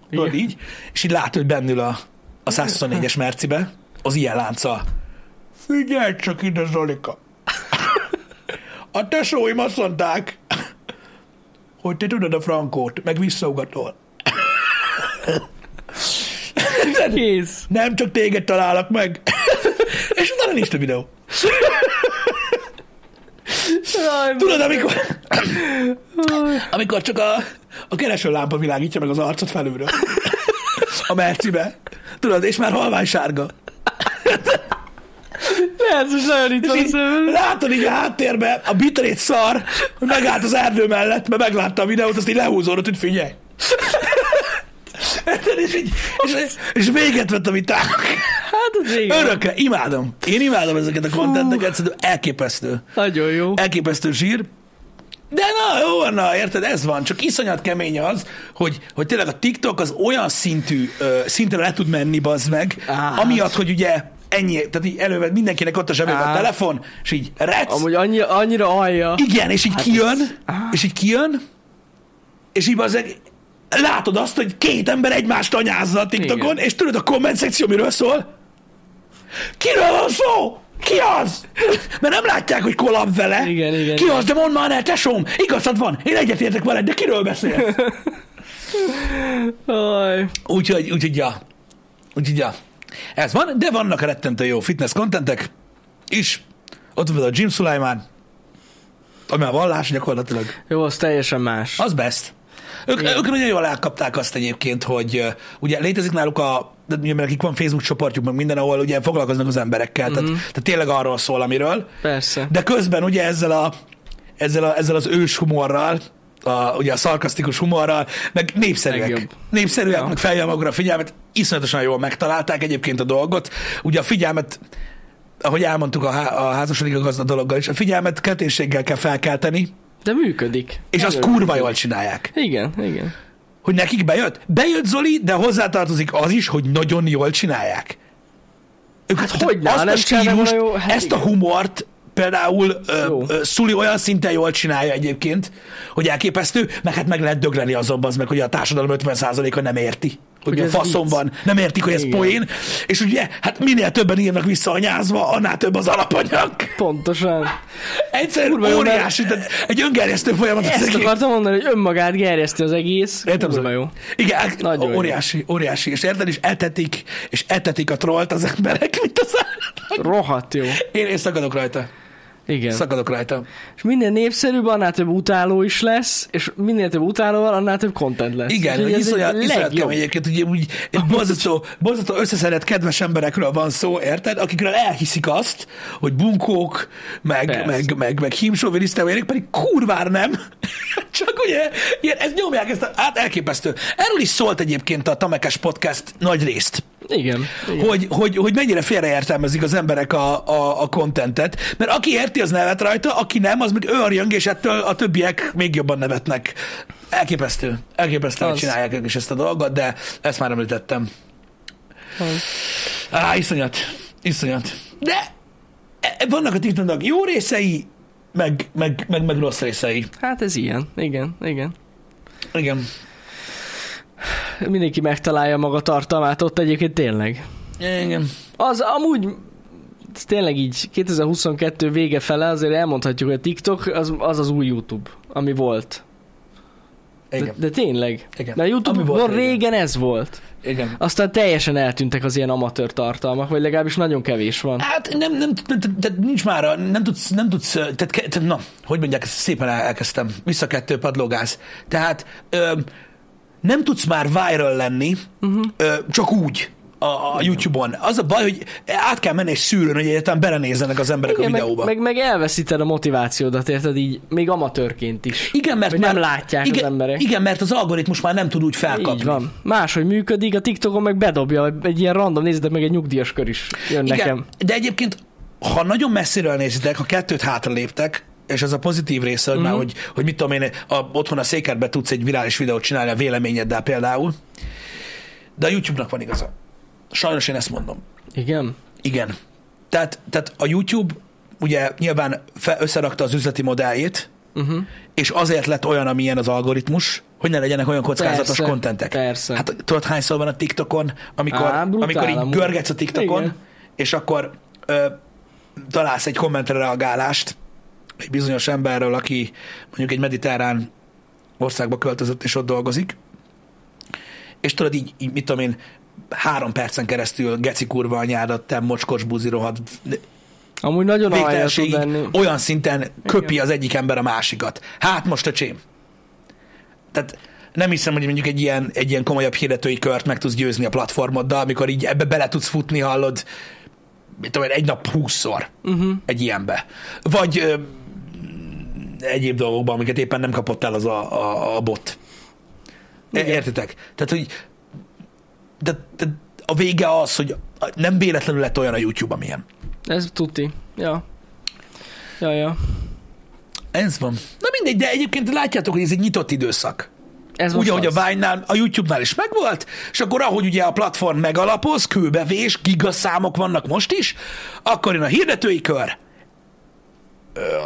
Tudod Igen. így, és így látod, hogy bennül a, a 124-es Mercibe, az ilyen lánca. Figyelj csak ide, Zolika! A tesóim azt mondták, hogy te tudod a frankót, meg visszaugatol. Kész. Nem csak téged találok meg. És utána nincs a videó. Jaj, Tudod, amikor, amikor csak a, a kereső lámpa világítja meg az arcot felülről. A mercibe. Tudod, és már halvány sárga. Ez most nagyon itt van így látod így a háttérbe, a bitrét szar, hogy megállt az erdő mellett, mert meglátta a videót, azt így lehúzódott, hogy figyelj. És, így, és, és véget vett a vitának. Hát az. Örökre, imádom. Én imádom ezeket a kontenteket, szerintem elképesztő. Nagyon jó. Elképesztő zsír. De na, jó na, érted, ez van. Csak iszonyat kemény az, hogy, hogy tényleg a TikTok az olyan szintű, ö, szintre le tud menni, bazd meg, Á. amiatt, hogy ugye ennyi, tehát így előved mindenkinek ott a zsebében a Á. telefon, és így rec, Amúgy annyi, annyira alja. igen, és így Hát kijön, ez- és így kijön, és így az látod azt, hogy két ember egymást anyázza a TikTokon, Igen. és tudod a komment szekció miről szól? Kiről van szó? Ki az? Mert nem látják, hogy kolab vele. Igen, igen, Ki igen. az, de mondd már el, tesóm, igazad van, én egyetértek veled, de kiről beszél? Aj. úgyhogy, úgyhogy, ja. Úgyhogy, ja. Ez van, de vannak rettentő jó fitness kontentek is. Ott van a Jim Sulaiman, ami a vallás gyakorlatilag. Jó, az teljesen más. Az best. Ők, Igen. ők nagyon jól elkapták azt egyébként, hogy uh, ugye létezik náluk a, de ugye, nekik van Facebook csoportjuk, meg minden, ahol ugye foglalkoznak az emberekkel, mm-hmm. tehát, tehát tényleg arról szól, amiről, Persze. de közben ugye ezzel a ezzel, a, ezzel az ős humorral, a, ugye a szarkasztikus humorral, meg népszerűek. Legjobb. Népszerűek, Ja. meg felhívják magukra a figyelmet. Iszonyatosan jól megtalálták egyébként a dolgot. Ugye a figyelmet, ahogy elmondtuk a, há- a házasodik a gazda dologgal is, a figyelmet keténységgel kell felkelteni, De működik. és azt kurva működik. jól csinálják. Igen, igen. Hogy nekik bejött? Bejött Zoli, de hozzátartozik az is, hogy nagyon jól csinálják. Ők, Hát tehát hogyne, azt a nem csinálna stílust, jó, hát ezt a igen. humort például ö, ö, Szuli olyan szinten jól csinálja egyébként, hogy elképesztő, meg hát meg lehet dögleni azon az meg, hogy a társadalom 50%-a nem érti. Hogy, Hogy a faszom van, nem értik, hogy ez Igen. poén, és ugye, hát minél többen írnak vissza a nyázva, annál több az alapanyag. Pontosan. Egyszerűen Kurva jó, óriási, tehát egy öngerjesztő folyamat. az Ezt egész. akartam mondani, hogy önmagát gerjeszti az egész. Értem, Kurva jó. Igen, Nagyon jó. óriási, óriási, és érted, és etetik, és etetik a trollt az emberek, mint az állat. Rohadt jó. Én, én szakadok rajta. Igen. Szakadok rajta. És minél népszerűbb, annál több utáló is lesz, és minél több utáló van, annál több content lesz. Igen, hogy iszonyat, iszonyat kemény egyébként, ugye úgy egy borzasztó, borzasztó összeszedett kedves emberekről van szó, érted? Akikről elhiszik azt, hogy bunkók, meg, Persze. meg, meg, meg hímsovinisztevérek, pedig kurvára nem. Csak ugye, ilyen, ez nyomják ezt, a, hát elképesztő. Erről is szólt egyébként a Tamekes Podcast nagy részt. Igen. igen. hogy, hogy, hogy mennyire félreértelmezik az emberek a, a, a contentet, mert aki érti, az nevet rajta, aki nem, az meg örjöng, és ettől a többiek még jobban nevetnek. Elképesztő. Elképesztő, hogy Az. csinálják ők is ezt a dolgot, de ezt már említettem. Az. Á, iszonyat. Iszonyat. De e- vannak a TikToknak jó részei, meg, meg, meg, meg rossz részei. Hát ez ilyen. Igen, igen. Igen. Mindenki megtalálja maga tartalmát ott egyébként tényleg. Igen. Az amúgy tényleg így 2022 vége fele azért elmondhatjuk, hogy a TikTok az az, az új YouTube, ami volt. De, Igen. de tényleg. Igen. De a volt régen. ez volt. Igen. Aztán teljesen eltűntek az ilyen amatőr tartalmak, vagy legalábbis nagyon kevés van. Hát nem, nem, nem, tehát nincs már, nem tudsz, nem tudsz, tehát, na, hogy mondják, ezt szépen el- elkezdtem, vissza kettő. Tehát ö, nem tudsz már viral lenni, uh-huh. ö, csak úgy a, a YouTube-on. Az a baj, hogy át kell menni egy szűrőn, hogy egyáltalán belenézzenek az emberek Igen, a meg, videóba. meg, meg elveszíted a motivációdat, érted így, még amatőrként is. igen, mert már, nem látják igen, az emberek. Igen, mert az algoritmus már nem tud úgy felkapni. Így van. Máshogy működik, a TikTokon meg bedobja, egy ilyen random, nézzétek meg egy nyugdíjas kör is jön Igen, nekem. de egyébként, ha nagyon messziről nézitek, ha kettőt hátra léptek, és ez a pozitív része, hogy, Mhm. már, hogy, hogy mit tudom én, a, otthon a székedbe tudsz egy virális videót csinálni a véleményeddel például, de a YouTube-nak van igaza. Sajnos én ezt mondom. Igen? Igen. Tehát, tehát a YouTube ugye nyilván fe, összerakta az üzleti modelljét, Uh-huh. és azért lett olyan, amilyen az algoritmus, hogy ne legyenek olyan kockázatos Persze, kontentek. persze. Hát tudod, hányszor van a TikTokon, amikor, Á, brutál amikor így amúgy. görgetsz a TikTokon, Igen. és akkor ö, találsz egy kommentre reagálást egy bizonyos emberről, aki mondjuk egy mediterrán országba költözött, és ott dolgozik, és tudod így, így mit tudom én, három percen keresztül geci kurva anyádat, te mocskos buzi rohadt Amúgy nagyon lenni. olyan szinten köpi az egyik ember a másikat. Hát most öcsém. Tehát nem hiszem, hogy mondjuk egy ilyen, egy ilyen komolyabb hirdetői kört meg tudsz győzni a platformoddal, amikor így ebbe bele tudsz futni, hallod, mit tudom én, egy nap húszszor Uh-huh. egy ilyenbe. Vagy egyéb dolgokban, amiket éppen nem kapott el az a, a, a bot. Igen. Értitek? Tehát, hogy de, de a vége az, hogy nem véletlenül lett olyan a YouTube, amilyen. Ez tuti. Ja. Ja, ja. Ez van. Na mindegy, de egyébként látjátok, hogy ez egy nyitott időszak. Ez Úgy, ahogy az. a Vine-nál, a YouTube-nál is megvolt, és akkor ahogy ugye a platform megalapoz, kőbevés, gigaszámok vannak most is, akkor jön a hirdetői kör,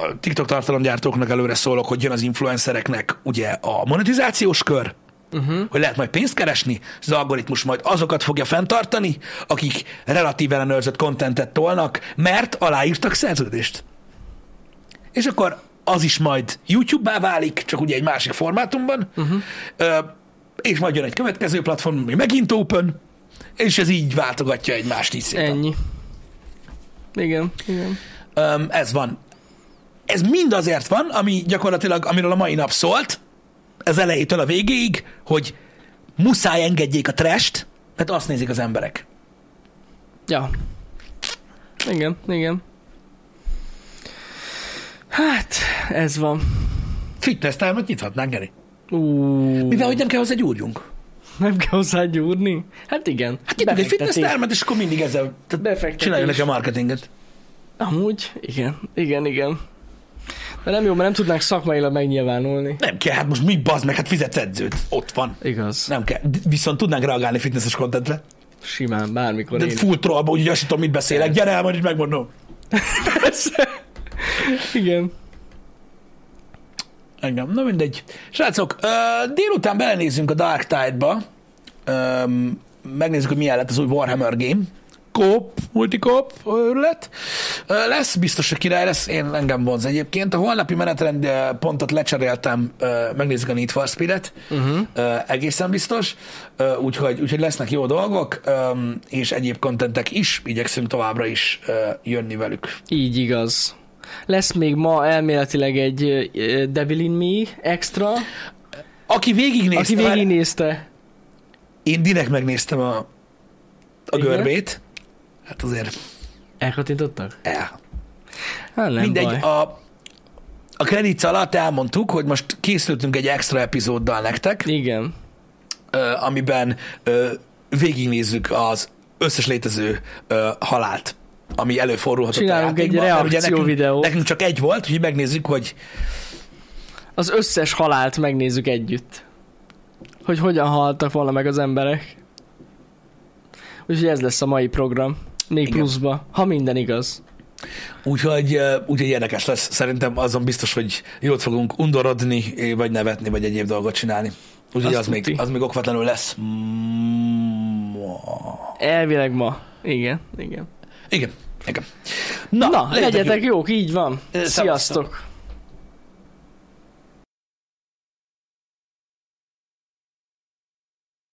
a TikTok tartalomgyártóknak előre szólok, hogy jön az influencereknek ugye a monetizációs kör, Uh-huh. hogy lehet majd pénzt keresni, és az algoritmus majd azokat fogja fenntartani, akik relatív ellenőrzött kontentet tolnak, mert aláírtak szerződést. És akkor az is majd YouTube-bá válik, csak ugye egy másik formátumban, uh-huh. És majd jön egy következő platform, ami megint open, és ez így váltogatja egymást így szépen. Ennyi. Igen, igen. Öm, ez van. Ez mind azért van, ami gyakorlatilag, amiről a mai nap szólt, az elejétől a végéig, hogy muszáj engedjék a trest, mert azt nézik az emberek. Ja. Igen, igen. Hát, ez van. Fitness termet nyithatnánk, Geri. Ú, Mivel, hogy nem kell hozzá gyúrjunk. nem kell hozzá gyúrni? Hát igen. Hát nyitunk egy fitness termet, és akkor mindig ezzel csináljuk nekem marketinget. Amúgy, igen, igen, igen. De nem jó, mert nem tudnánk szakmailag megnyilvánulni. Nem kell, hát most mi bazd meg, hát fizetsz edzőt. Ott van. Igaz. Nem kell. Viszont tudnánk reagálni fitnesses contentre. Simán, bármikor De én. full trollba, úgyhogy azt tudom, mit beszélek. Gyere el, majd így megmondom. Persze. Igen. Engem. Na mindegy. Srácok, ö, délután belenézünk a Dark Tide-ba. Ö, megnézzük, hogy milyen lett az új Warhammer game. Multikóp őrület. Ö, Lesz, biztos, hogy király lesz. Én engem vonz egyébként. A holnapi menetrend pontot lecseréltem, megnézzük a Need for Speed-et. Uh-huh. Egészen biztos. Úgyhogy, úgyhogy lesznek jó dolgok, és egyéb kontentek is. Igyekszünk továbbra is jönni velük. Így igaz. Lesz még ma elméletileg egy Devil in Me extra, Aki végignézte, aki végignézte. Én direkt megnéztem a, a Igen? görbét. Hát azért Elkattintottak? el. Hát nem Mindegy, baj. a, a kredit alatt elmondtuk, hogy most készültünk egy extra epizóddal nektek, Igen. ö, amiben ö, végignézzük az összes létező ö, halált, ami előfordulhatott Csinálunk a egy játékban, reakció nekünk, videót. nekünk csak egy volt, úgyhogy megnézzük, hogy Az összes halált megnézzük együtt. Hogy hogyan haltak volna meg az emberek. Úgyhogy ez lesz a mai program. Még Igen. pluszba, ha minden igaz. úgyhogy, úgyhogy érdekes lesz. Szerintem azon biztos, hogy jót fogunk undorodni, vagy nevetni, vagy egyéb dolgot csinálni. Úgyhogy Azt az még, az még okvetlenül lesz. Elvileg ma. Igen, igen. Igen, igen. Na, Na legyetek legyetek jók, így van. Ö, szevasztok. Sziasztok.